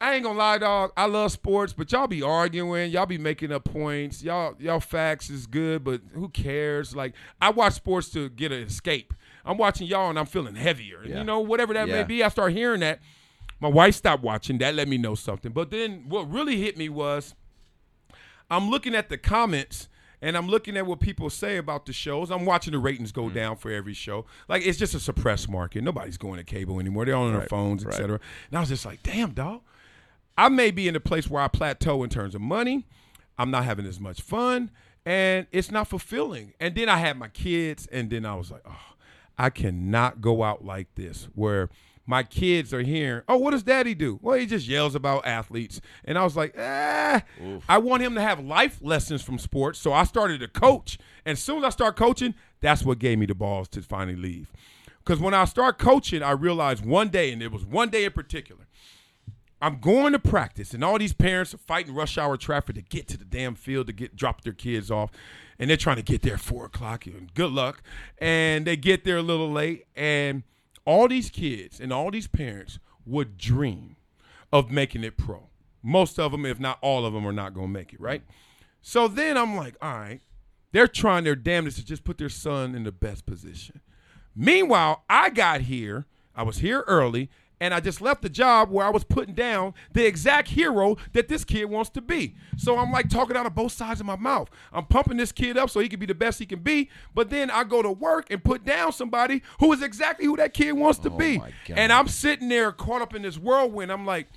I ain't gonna lie, dog. I love sports, but y'all be arguing, y'all be making up points. Y'all, y'all facts is good, but who cares? Like, I watch sports to get an escape. I'm watching y'all and I'm feeling heavier. Yeah. You know, whatever that Yeah. may be. I start hearing that. My wife stopped watching. That let me know something. But then what really hit me was I'm looking at the comments and I'm looking at what people say about the shows. I'm watching the ratings go mm. down for every show. Like it's just a suppressed market. Nobody's going to cable anymore. They're all on their phones, right. etc. And I was just like, damn, dog. I may be in a place where I plateau in terms of money. I'm not having as much fun, and it's not fulfilling. And then I had my kids, and then I was like, oh, I cannot go out like this where my kids are hearing, oh, what does daddy do? Well, he just yells about athletes. And I was like, ah, I want him to have life lessons from sports. So I started to coach. And as soon as I start coaching, that's what gave me the balls to finally leave. Because when I start coaching, I realized one day, and it was one day in particular, I'm going to practice, and all these parents are fighting rush hour traffic to get to the damn field to get drop their kids off, and they're trying to get there four o'clock. And good luck, and they get there a little late, and all these kids and all these parents would dream of making it pro. Most of them, if not all of them, are not going to make it, right? So then I'm like, all right, they're trying their damnedest to just put their son in the best position. Meanwhile, I got here, I was here early, and I just left the job where I was putting down the exact hero that this kid wants to be. So I'm like talking out of both sides of my mouth. I'm pumping this kid up so he can be the best he can be, but then I go to work and put down somebody who is exactly who that kid wants to be. And I'm sitting there caught up in this whirlwind. I'm like,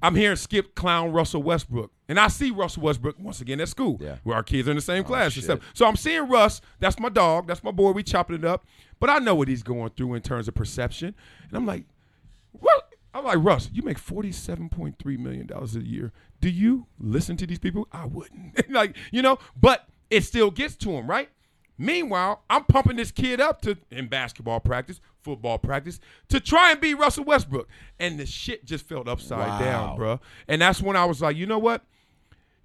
I'm hearing Skip clown Russell Westbrook. And I see Russell Westbrook once again at school where our kids are in the same class and stuff. So I'm seeing Russ. That's my dog. That's my boy. We chopping it up. But I know what he's going through in terms of perception. And I'm like, what? I'm like, Russ, you make $47.3 million a year. Do you listen to these people? I wouldn't. [laughs] like, you know, but it still gets to him, right? Meanwhile, I'm pumping this kid up to in basketball practice, football practice, to try and be Russell Westbrook. And the shit just felt upside down, bro. And that's when I was like, you know what?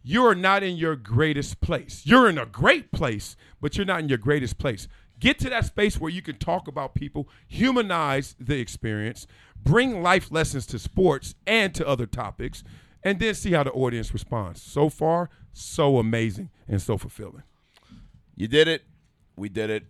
You're not in your greatest place. You're in a great place, but you're not in your greatest place. Get to that space where you can talk about people, humanize the experience, bring life lessons to sports and to other topics, and then see how the audience responds. So far, so amazing and so fulfilling. You did it. We did it.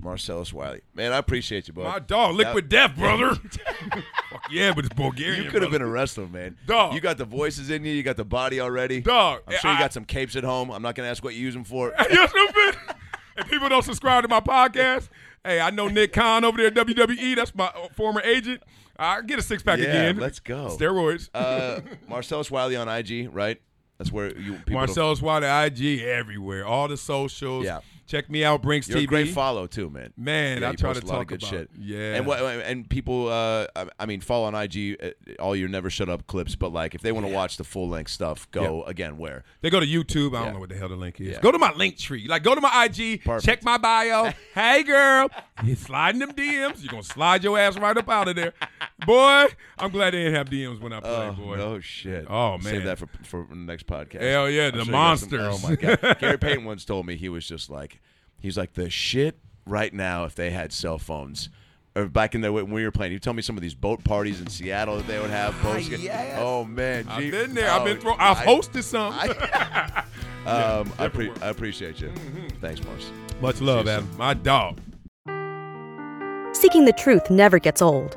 Marcellus Wiley. Man, I appreciate you, bud. Mm-hmm. My dog, liquid death, [laughs] brother. Fuck yeah, but it's Bulgarian. You could have been a wrestler, man. Dog. You got the voices in you. You got the body already. Dog. I'm sure you got some capes at home. I'm not going to ask what you use them for. [laughs] you stupid. [laughs] If people don't subscribe to my podcast, hey, I know Nick Khan over there at WWE. That's my uh, former agent. I get a six pack yeah, again. let's go. Steroids. Uh, Marcellus Wiley on IG, right? That's where you people Marcellus Wiley, IG, everywhere, all the socials. Yeah. Check me out, Brinks You're TV. a great follow too, man. Man, Yeah, I try to a lot talk of good about shit. Yeah. and what and people, uh, I- mean, follow on IG uh, all your never shut up clips. But like, if they want to watch the full length stuff, go again where? They go to YouTube. I don't know what the hell the link is. Yeah. Go to my link tree. Like, go to my IG. Perfect. Check my bio. [laughs] hey, girl. You sliding them DMs. You're going to slide your ass right up out of there. Boy, I'm glad they didn't have DMs when I played, Oh, boy. oh shit! Oh, man. save that for for next podcast. Hell yeah, I'm the you got some- monsters. oh my god! [laughs] Gary Payton once told me he was just like, he's like the shit right now. If they had cell phones, or back in the when we were playing, you tell me some of these boat parties in Seattle that they would have. Post- ah, yes. Oh man, I've gee- been there. I've been oh, I've I- hosted some. [laughs] [laughs] Um, I, pre- I appreciate you. Mm-hmm. Thanks, Mars. Much love, Adam. My dog. Seeking the truth never gets old.